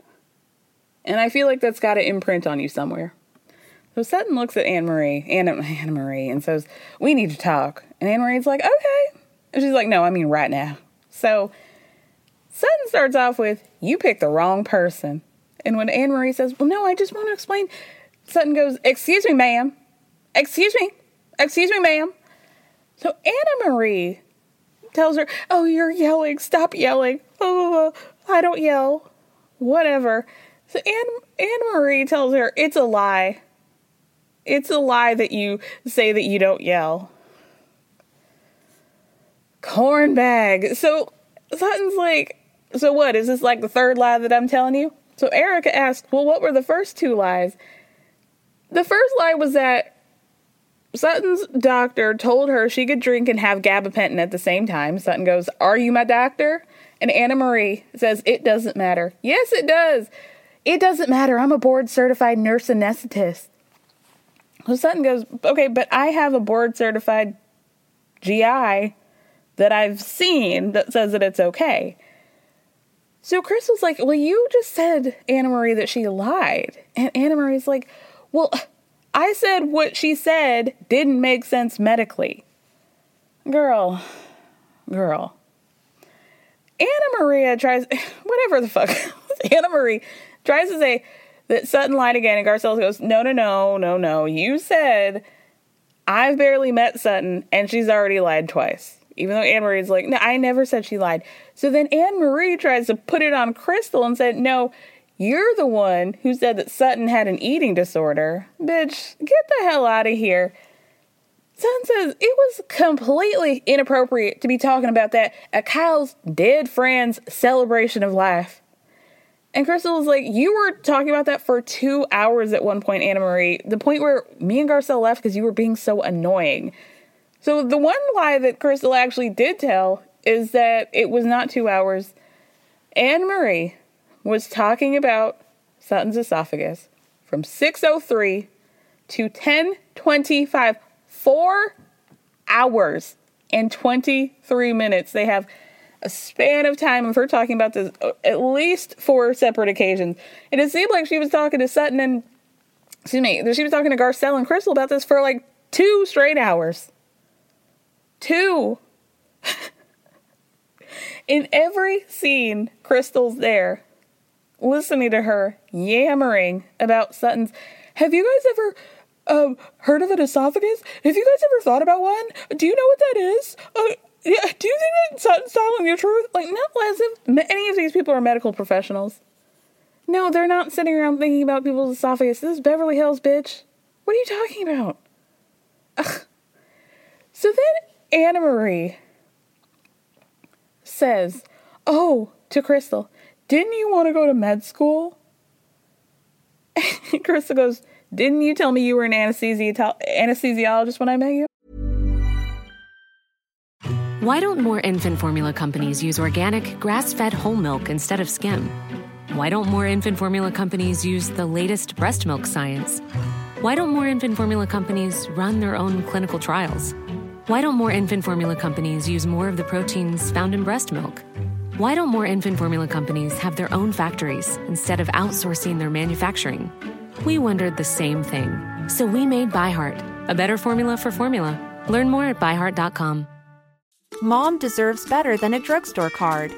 And I feel like that's got to imprint on you somewhere. So Sutton looks at Anne Marie, Anna, Anna Marie, and says, We need to talk. And Anne Marie's like, Okay. And she's like, No, I mean right now. So Sutton starts off with, You picked the wrong person. And when Anne Marie says, Well, no, I just want to explain, Sutton goes, Excuse me, ma'am. Excuse me. Excuse me, ma'am. So Anna Marie tells her, Oh, you're yelling. Stop yelling. Oh, I don't yell. Whatever. So Anne, Anne Marie tells her, It's a lie. It's a lie that you say that you don't yell. Corn bag. So Sutton's like, So what? Is this like the third lie that I'm telling you? So Erica asked, Well, what were the first two lies? The first lie was that Sutton's doctor told her she could drink and have gabapentin at the same time. Sutton goes, Are you my doctor? And Anna Marie says, It doesn't matter. Yes, it does. It doesn't matter. I'm a board certified nurse anesthetist. So Sutton goes, Okay, but I have a board certified GI that I've seen that says that it's okay. So Crystal's like, Well, you just said, Anna Marie, that she lied. And Anna Marie's like, Well, I said what she said didn't make sense medically. Girl, girl. Anna Maria tries, whatever the fuck, Anna Marie tries to say that Sutton lied again, and Garcelle goes, No, no, no, no, no. You said I've barely met Sutton, and she's already lied twice. Even though Anne Marie's like, No, I never said she lied. So then Anne Marie tries to put it on Crystal and said, No, you're the one who said that Sutton had an eating disorder. Bitch, get the hell out of here. Sutton says it was completely inappropriate to be talking about that at Kyle's dead friend's celebration of life. And Crystal was like, You were talking about that for two hours at one point, Anna Marie, the point where me and Garcelle left because you were being so annoying. So the one lie that Crystal actually did tell is that it was not two hours. Anne Marie was talking about Sutton's esophagus from 603 to 1025 four hours and 23 minutes they have a span of time of her talking about this uh, at least four separate occasions. And it seemed like she was talking to Sutton and, excuse me, she was talking to Garcelle and Crystal about this for like two straight hours. Two. In every scene, Crystal's there, listening to her yammering about Sutton's. Have you guys ever um, heard of an esophagus? Have you guys ever thought about one? Do you know what that is? Uh, yeah, do you think that Sutton's telling the truth? Like, not as if any of these people are medical professionals. No, they're not sitting around thinking about people's esophagus. This is Beverly Hills, bitch. What are you talking about? Ugh. So then Anna Marie says, Oh, to Crystal, didn't you want to go to med school? Krista goes, Didn't you tell me you were an anesthesi- anesthesiologist when I met you? Why don't more infant formula companies use organic, grass fed whole milk instead of skim? Why don't more infant formula companies use the latest breast milk science? Why don't more infant formula companies run their own clinical trials? Why don't more infant formula companies use more of the proteins found in breast milk? Why don't more infant formula companies have their own factories instead of outsourcing their manufacturing? We wondered the same thing. So we made ByHeart, a better formula for formula. Learn more at byheart.com. Mom deserves better than a drugstore card.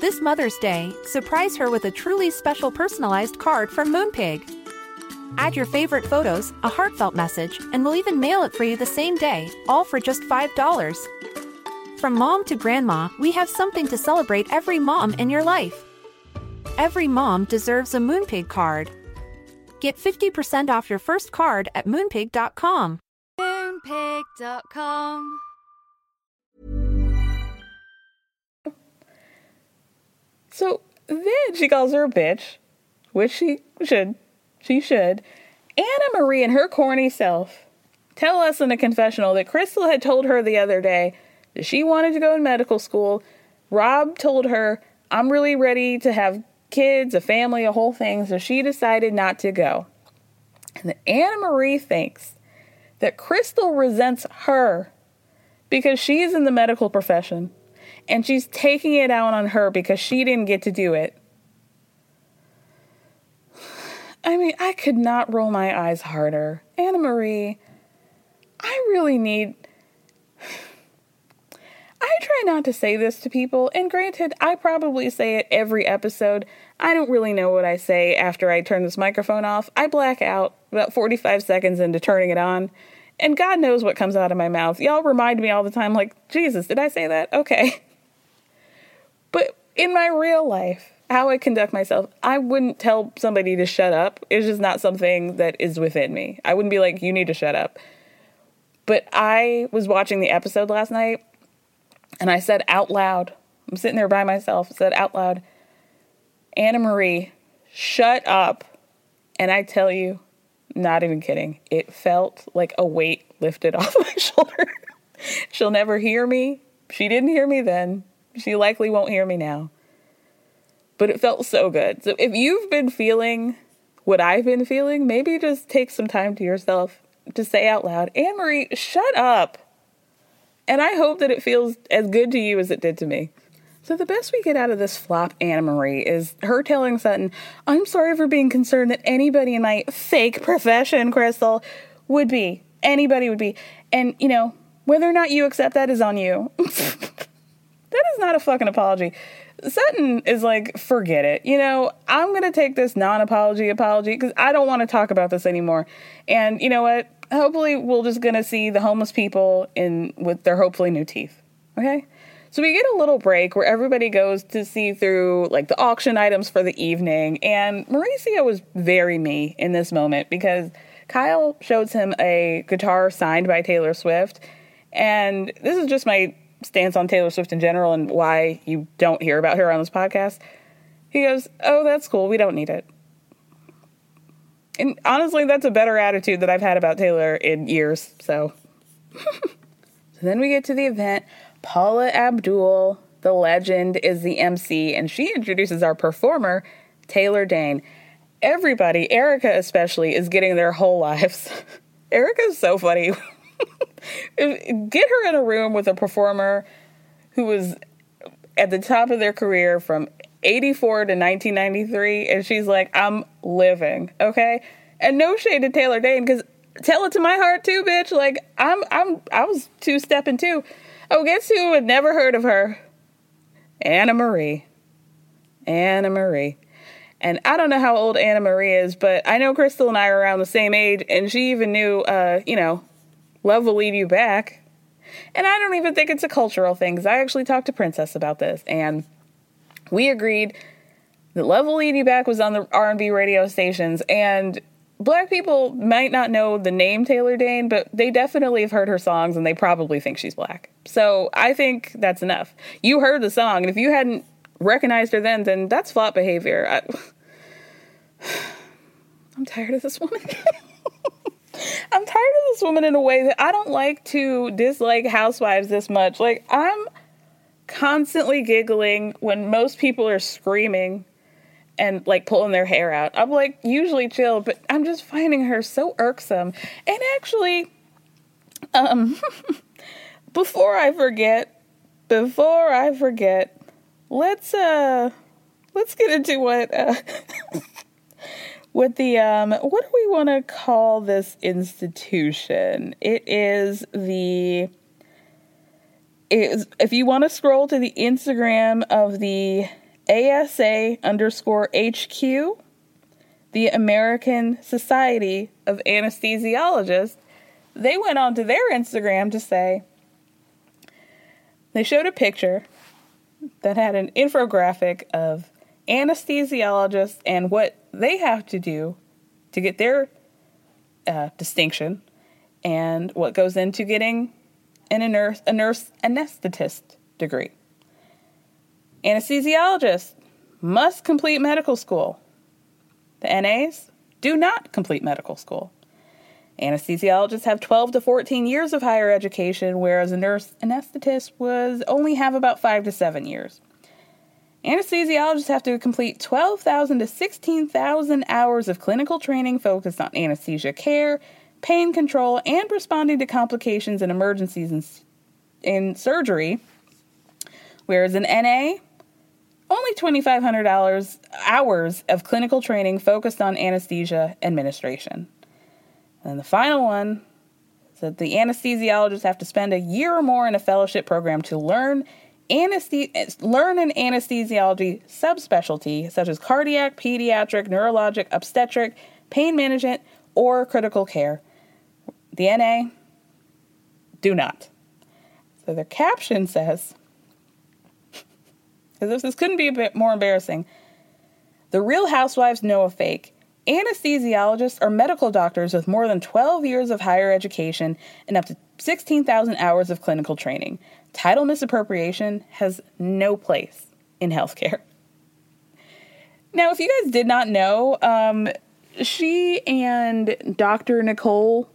This Mother's Day, surprise her with a truly special personalized card from Moonpig. Add your favorite photos, a heartfelt message, and we'll even mail it for you the same day, all for just $5. From mom to grandma, we have something to celebrate every mom in your life. Every mom deserves a Moonpig card. Get 50% off your first card at moonpig.com. Moonpig.com. So then she calls her a bitch, which she should. She should. Anna Marie and her corny self tell us in a confessional that Crystal had told her the other day that she wanted to go in medical school. Rob told her, I'm really ready to have kids, a family, a whole thing, so she decided not to go. And Anna Marie thinks that Crystal resents her because she's in the medical profession and she's taking it out on her because she didn't get to do it. I mean, I could not roll my eyes harder. Anna Marie, I really need. I try not to say this to people, and granted, I probably say it every episode. I don't really know what I say after I turn this microphone off. I black out about 45 seconds into turning it on, and God knows what comes out of my mouth. Y'all remind me all the time, like, Jesus, did I say that? Okay. But in my real life, how I conduct myself, I wouldn't tell somebody to shut up. It's just not something that is within me. I wouldn't be like, you need to shut up. But I was watching the episode last night and I said out loud, I'm sitting there by myself, said out loud, Anna Marie, shut up. And I tell you, not even kidding, it felt like a weight lifted off my shoulder. She'll never hear me. She didn't hear me then. She likely won't hear me now but it felt so good. So if you've been feeling what I've been feeling, maybe just take some time to yourself to say out loud, Anne Marie, shut up. And I hope that it feels as good to you as it did to me. So the best we get out of this flop, Anna Marie, is her telling Sutton, I'm sorry for being concerned that anybody in my fake profession, Crystal, would be. Anybody would be. And, you know, whether or not you accept that is on you. that is not a fucking apology. Sutton is like, forget it. You know, I'm going to take this non apology apology because I don't want to talk about this anymore. And you know what? Hopefully, we're just to see the homeless people in with their hopefully new teeth. Okay? So we get a little break where everybody goes to see through like the auction items for the evening. And Mauricio was very me in this moment because Kyle shows him a guitar signed by Taylor Swift. And this is just my stance on Taylor Swift in general and why you don't hear about her on this podcast. He goes, Oh, that's cool. We don't need it. And honestly, that's a better attitude that I've had about Taylor in years. So, so then we get to the event. Paula Abdul, the legend, is the MC, and she introduces our performer, Taylor Dayne. Everybody, Erica especially, is getting their whole lives. Erica's so funny. Get her in a room with a performer who was at the top of their career from 84 to 1993, and she's like, I'm living, okay? And no shade to Taylor Dayne, because tell it to my heart too, bitch. Like, I'm, I'm, I was two stepping too. Oh, guess who had never heard of her? Anna Marie. Anna Marie. And I don't know how old Anna Marie is, but I know Crystal and I are around the same age, and she even knew, uh, you know, Love Will Lead You Back. And I don't even think it's a cultural thing, because I actually talked to Princess about this, and we agreed that You Back was on the R&B radio stations, and black people might not know the name Taylor Dayne, but they definitely have heard her songs, and they probably think she's black. So I think that's enough. You heard the song, and if you hadn't recognized her then, then that's flop behavior. I, I'm tired of this woman. I'm tired of this woman in a way that I don't like to dislike housewives this much. Like, I'm constantly giggling when most people are screaming and like pulling their hair out. I'm like usually chill, but I'm just finding her so irksome. And actually, um, before I forget, before I forget, let's uh, let's get into what uh, the um, what do we want to call this institution? It is the is if you want to scroll to the Instagram of the ASA underscore HQ, the American Society of Anesthesiologists, they went onto their Instagram to say they showed a picture that had an infographic of anesthesiologists and what they have to do to get their uh, distinction and what goes into getting and a nurse, a nurse anesthetist degree. Anesthesiologists must complete medical school. The NAs do not complete medical school. Anesthesiologists have 12 to 14 years of higher education, whereas a nurse anesthetist was only have about 5 to 7 years. Anesthesiologists have to complete 12,000 to 16,000 hours of clinical training focused on anesthesia care, pain control, and responding to complications and emergencies in, in surgery, whereas an NA, only $2,500 hours of clinical training focused on anesthesia administration. And the final one is that the anesthesiologists have to spend a year or more in a fellowship program to learn anesthe- learn an anesthesiology subspecialty such as cardiac, pediatric, neurologic, obstetric, pain management, or critical care. The NA do not. So their caption says, as this couldn't be a bit more embarrassing, the real housewives know a fake. Anesthesiologists are medical doctors with more than 12 years of higher education and up to 16,000 hours of clinical training. Title misappropriation has no place in healthcare. Now, if you guys did not know, um, she and Dr. Nicole,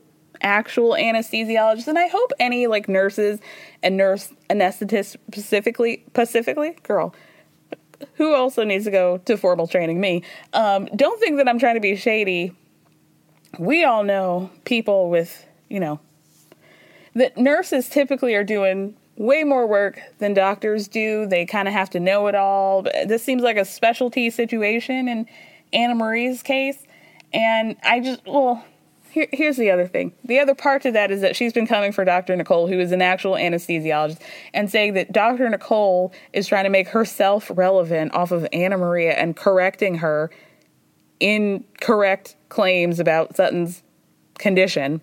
actual anesthesiologist, and I hope any like nurses and nurse anesthetists specifically, specifically, girl, who also needs to go to formal training? Me. Um, don't think that I'm trying to be shady. We all know people with, you know, that nurses typically are doing way more work than doctors do. They kind of have to know it all. This seems like a specialty situation in Anna Marie's case. And I just, well, here, here's the other thing. The other part to that is that she's been coming for Dr. Nicole, who is an actual anesthesiologist, and saying that Dr. Nicole is trying to make herself relevant off of Anna Maria and correcting her incorrect claims about Sutton's condition.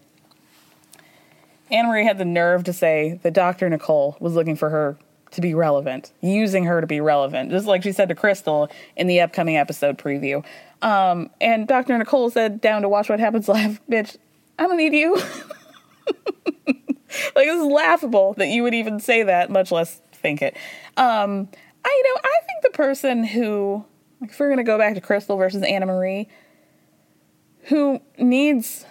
Anna Marie had the nerve to say that Dr. Nicole was looking for her to be relevant, using her to be relevant, just like she said to Crystal in the upcoming episode preview. Um, and Dr. Nicole said, down to watch what happens live, bitch, I don't need you. like, this is laughable that you would even say that, much less think it. Um, I, you know, I think the person who, if we're going to go back to Crystal versus Anna Marie, who needs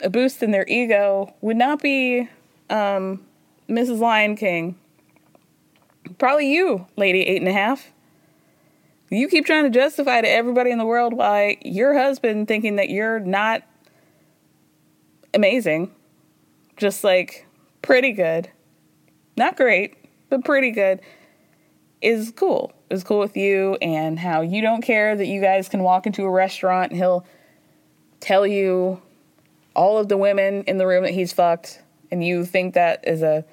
a boost in their ego would not be um, Mrs. Lion King. Probably you, Lady Eight and a Half. You keep trying to justify to everybody in the world why your husband thinking that you're not amazing, just like pretty good, not great, but pretty good, is cool. Is cool with you and how you don't care that you guys can walk into a restaurant and he'll tell you all of the women in the room that he's fucked and you think that is a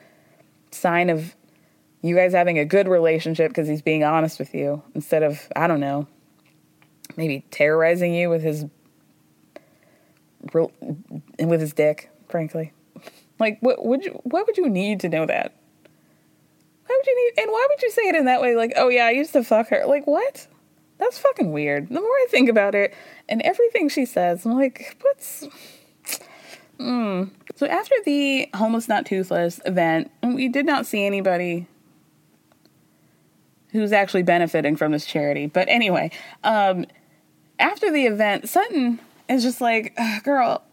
sign of you guys having a good relationship because he's being honest with you instead of I don't know, maybe terrorizing you with his with his dick, frankly. Like what would you what would you need to know that? Why would you need and why would you say it in that way like, "Oh yeah, I used to fuck her." Like what? That's fucking weird. The more I think about it and everything she says, I'm like, what's Hmm. So after the homeless not toothless event, we did not see anybody who's actually benefiting from this charity. But anyway, um, after the event, Sutton is just like, girl,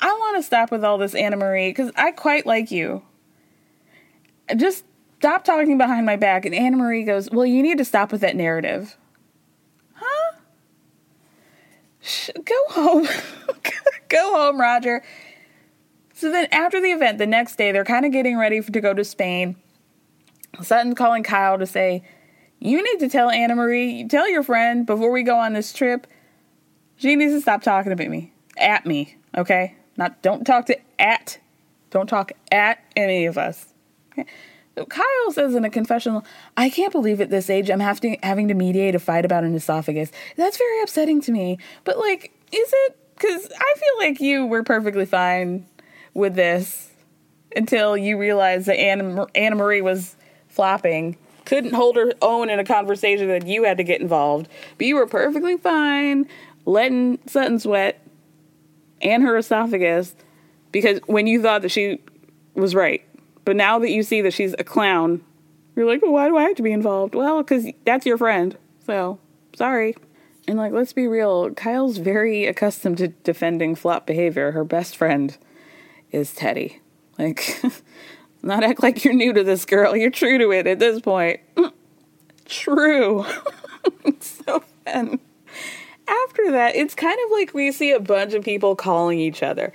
I want to stop with all this Anna Marie because I quite like you. Just stop talking behind my back. And Anna Marie goes, Well, you need to stop with that narrative. Huh? Shh, go home. go home, Roger. So then after the event, the next day, they're kind of getting ready for, to go to Spain. Sutton's calling Kyle to say, You need to tell Anna Marie, tell your friend before we go on this trip, she needs to stop talking about me. At me, okay? Not don't talk to at don't talk at any of us. Okay? Kyle says in a confessional, I can't believe at this age I'm having having to mediate a fight about an esophagus. That's very upsetting to me. But like, is it? Because I feel like you were perfectly fine with this until you realized that Anna, Anna Marie was flopping, couldn't hold her own in a conversation that you had to get involved. But you were perfectly fine letting Sutton sweat and her esophagus because when you thought that she was right. But now that you see that she's a clown, you're like, well, why do I have to be involved? Well, because that's your friend. So, sorry. And like, let's be real, Kyle's very accustomed to defending flop behavior. Her best friend is Teddi. Like, not act like you're new to this girl. You're true to it at this point. Mm. True. so then, after that, it's kind of like we see a bunch of people calling each other.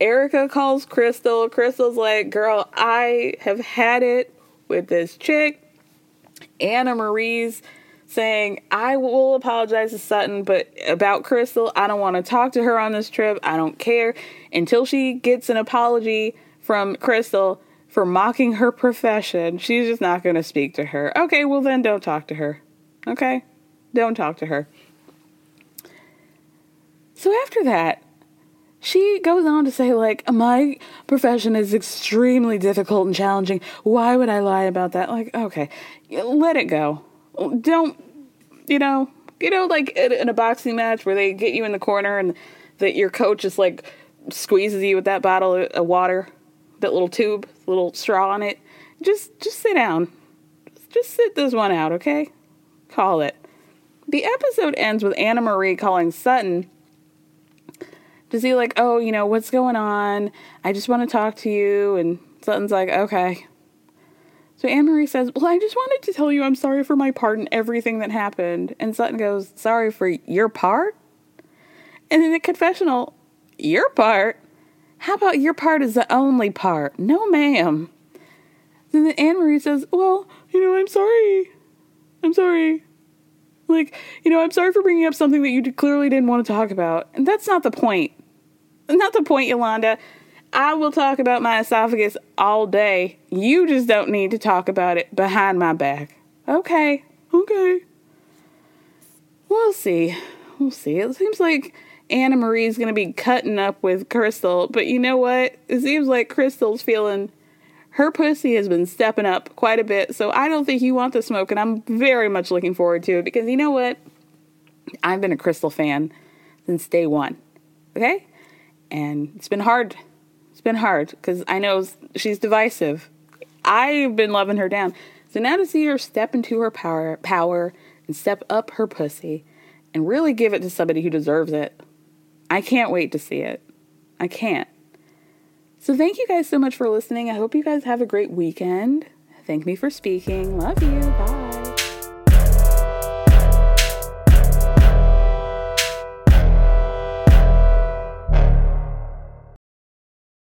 Erika calls Crystal. Crystal's like, girl, I have had it with this chick. Anna Marie's saying, I will apologize to Sutton, but about Crystal, I don't want to talk to her on this trip. I don't care. Until she gets an apology from Crystal for mocking her profession, she's just not going to speak to her. Okay, well, then don't talk to her. Okay? Don't talk to her. So after that, she goes on to say, like, my profession is extremely difficult and challenging. Why would I lie about that? Like, okay, let it go. Don't, you know, you know, like in a boxing match where they get you in the corner and that your coach just like squeezes you with that bottle of water, that little tube, little straw on it. Just, just sit down. Just sit this one out, okay? Call it. The episode ends with Anna Marie calling Sutton to see like, oh, you know, what's going on? I just want to talk to you. And Sutton's like, okay. So Annemarie says, well, I just wanted to tell you I'm sorry for my part in everything that happened. And Sutton goes, sorry for your part? And in the confessional, your part? How about your part is the only part? No, ma'am. Then Annemarie says, well, you know, I'm sorry. I'm sorry. Like, you know, I'm sorry for bringing up something that you clearly didn't want to talk about. And that's not the point. Not the point, Yolanda. I will talk about my esophagus all day. You just don't need to talk about it behind my back. Okay. Okay. We'll see. We'll see. It seems like Anna Marie's going to be cutting up with Crystal, but you know what? It seems like Crystal's feeling her pussy has been stepping up quite a bit, so I don't think you want the smoke, and I'm very much looking forward to it because you know what? I've been a Crystal fan since day one. Okay? And it's been hard. It's been hard because I know she's divisive. I've been loving her down. So now to see her step into her power, power and step up her pussy and really give it to somebody who deserves it, I can't wait to see it. I can't. So thank you guys so much for listening. I hope you guys have a great weekend. Thank me for speaking. Love you. Bye.